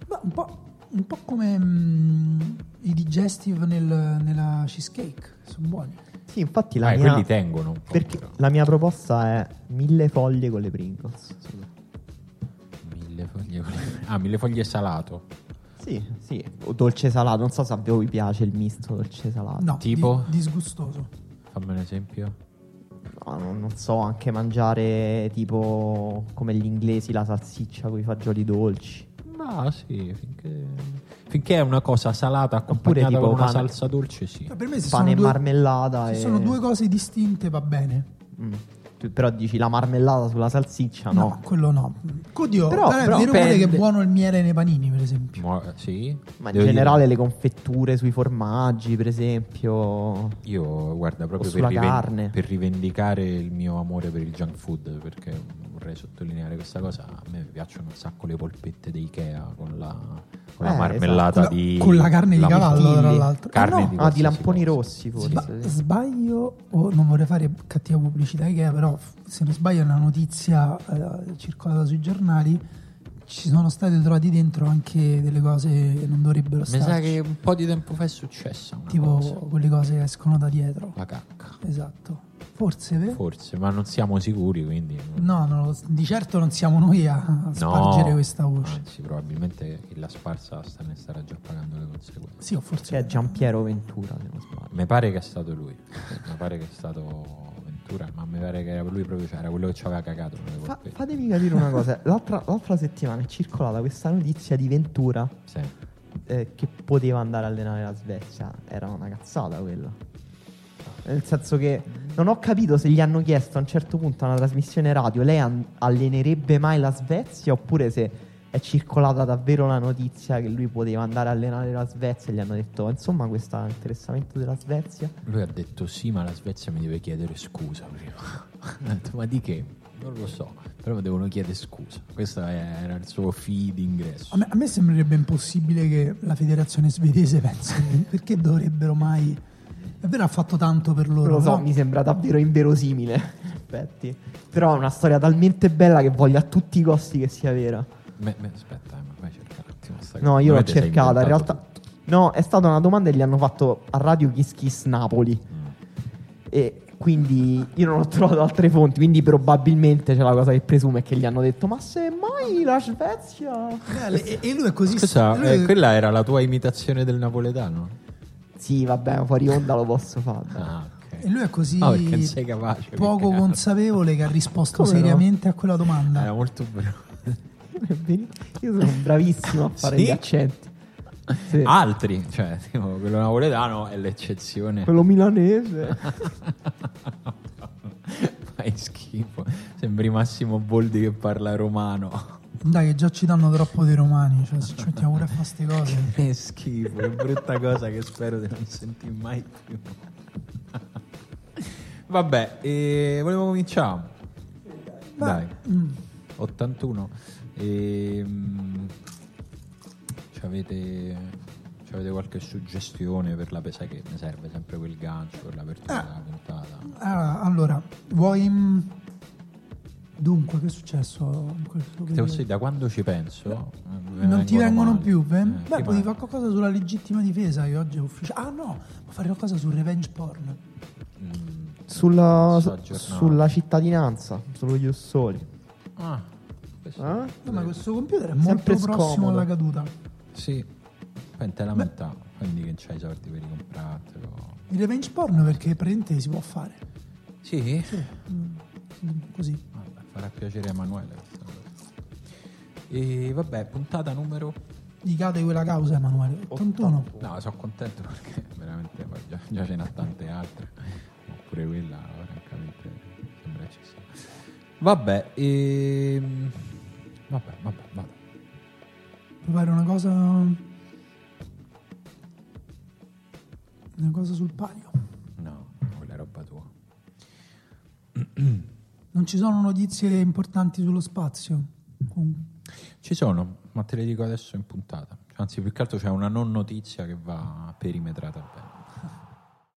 Beh, un, po', un po' come mm, i digestive nel- nella cheesecake, sono buoni. Sì, infatti la Eh, mia... quelli tengono un po'. Perché però. la mia proposta è mille foglie con le Pringles. Mille foglie. con le- Ah, mille foglie salato. Sì, sì. O dolce salato. Non so se a voi piace il misto dolce salato. No, Tipo? di- disgustoso. Fammi un esempio. No, non, non so, anche mangiare tipo come gli inglesi la salsiccia con i fagioli dolci. No, sì, finché, finché è una cosa salata Oppure accompagnata tipo con una pane- salsa dolce, sì. Per me se Pane sono e due, marmellata. se e... sono due cose distinte va bene. Mm. Tu però dici la marmellata sulla salsiccia, No, no? quello no. Oddio, Però- però, però è vero pure che è buono il miele nei panini, per esempio. Eh, sì. Ma in Devo generale dire- le confetture sui formaggi, per esempio. Io, guarda, proprio per, sulla riven- carne. per rivendicare il mio amore per il junk food, perché vorrei sottolineare questa cosa, a me piacciono un sacco le polpette di Ikea con la, con la Eh, marmellata esatto. di... Con la carne di cavallo, tra l'altro. Carne Ah, no, di Ah, di lamponi cosa. rossi forse. Sba- sì. sbaglio, o non vorrei fare cattiva pubblicità Ikea, però se non sbaglio è una notizia eh, circolata sui giornali. Ci sono state trovati dentro anche delle cose che non dovrebbero Mi stare. sa che un po' di tempo fa è successa una tipo cosa. quelle cose che escono da dietro. La cacca. Esatto. Forse, vero? Forse, ma non siamo sicuri, quindi... No, lo- di certo non siamo noi a, a spargere questa voce. Anzi, probabilmente chi l'ha sparsa sta- ne starà già pagando le conseguenze. Sì, o forse Che è Giampiero Ventura, se non sbaglio. Mi pare che è stato lui. mi pare che è stato Ventura, ma mi pare che era lui proprio, cioè, era quello che ci aveva cagato. Fa- fatemi capire una cosa. L'altra, l'altra settimana è circolata questa notizia di Ventura Sì. eh, che poteva andare a allenare la Svezia. Era una cazzata quella. Nel senso che non ho capito se gli hanno chiesto a un certo punto a una trasmissione radio lei an- allenerebbe mai la Svezia oppure se è circolata davvero la notizia che lui poteva andare a allenare la Svezia e gli hanno detto insomma questo interessamento della Svezia Lui ha detto sì, ma la Svezia mi deve chiedere scusa prima. [laughs] Ho detto, ma di che? Non lo so, però mi devono chiedere scusa. Questo era il suo fee d'ingresso. A me, a me sembrerebbe impossibile che la federazione svedese pensi perché dovrebbero mai. È vero, ha fatto tanto per non loro. lo so no? mi sembra davvero inverosimile [laughs] in effetti però è una storia talmente bella che voglio a tutti i costi che sia vera Me- me- aspetta, eh, ma fai cercare un attimo sta No, io l'ho cercata. In realtà, no, è stata una domanda e gli hanno fatto a radio Kiss Kiss Napoli. Mm. E quindi io non ho trovato altre fonti. Quindi probabilmente c'è la cosa che presume è che gli hanno detto: Ma se mai la Svezia. E lui è così. Scusa, lui- eh, quella era la tua imitazione del napoletano? Sì, vabbè, fuori onda lo posso fare. Ah, E ok. lui è così sei capace, che poco cazzo. consapevole che ha risposto Come no? seriamente a quella domanda. Era molto bravo. [laughs] Io sono bravissimo a fare Sì? gli accenti. Sì. Altri, cioè, tipo, quello napoletano è l'eccezione. Quello milanese. [laughs] Fai schifo. Sembri Massimo Boldi che parla romano. Dai, che già ci danno troppo dei romani. Cioè, se ci mettiamo pure a fare queste cose. [laughs] Che schifo, che brutta cosa che spero di non sentire mai più. Vabbè, e volevo cominciare. Dai, Mm. 81. Ehm, ci avete, ci avete qualche suggestione per la pesa che mi serve sempre quel gancio per l'apertura Ah. della puntata? Ah, allora, vuoi. Dunque, che è successo dire, da quando ci penso eh, Non ti vengono male. più? beh? Eh, Beh, potevi fare qualcosa sulla legittima difesa che oggi è ufficiale. Ah no, puoi fare qualcosa sul revenge porn. Mm, Sulla, so sulla cittadinanza, sullo Ius Soli. Ah, questo- Eh? No, ma questo computer è Sempre molto prossimo scomodo. alla caduta. Sì, poi te lamenta, quindi che c'hai i soldi per ricomprartelo. Il revenge porn perché praticamente si può fare. Sì? Mm, Così. Vabbè, farà piacere a Emanuele. E vabbè, puntata numero... Gli cade quella causa, Emanuele. 81. No, sono contento perché veramente già, già ce n'ha tante altre. Oppure quella, francamente, sembra eccessiva. Vabbè, ehm... Vabbè, vabbè, vado. Puoi fare una cosa. Una cosa sul palio. No, quella è roba tua. [clears throat] Non ci sono notizie importanti sullo spazio. Ci sono, ma te le dico adesso in puntata. Anzi, più che altro c'è una non notizia che va perimetrata bene.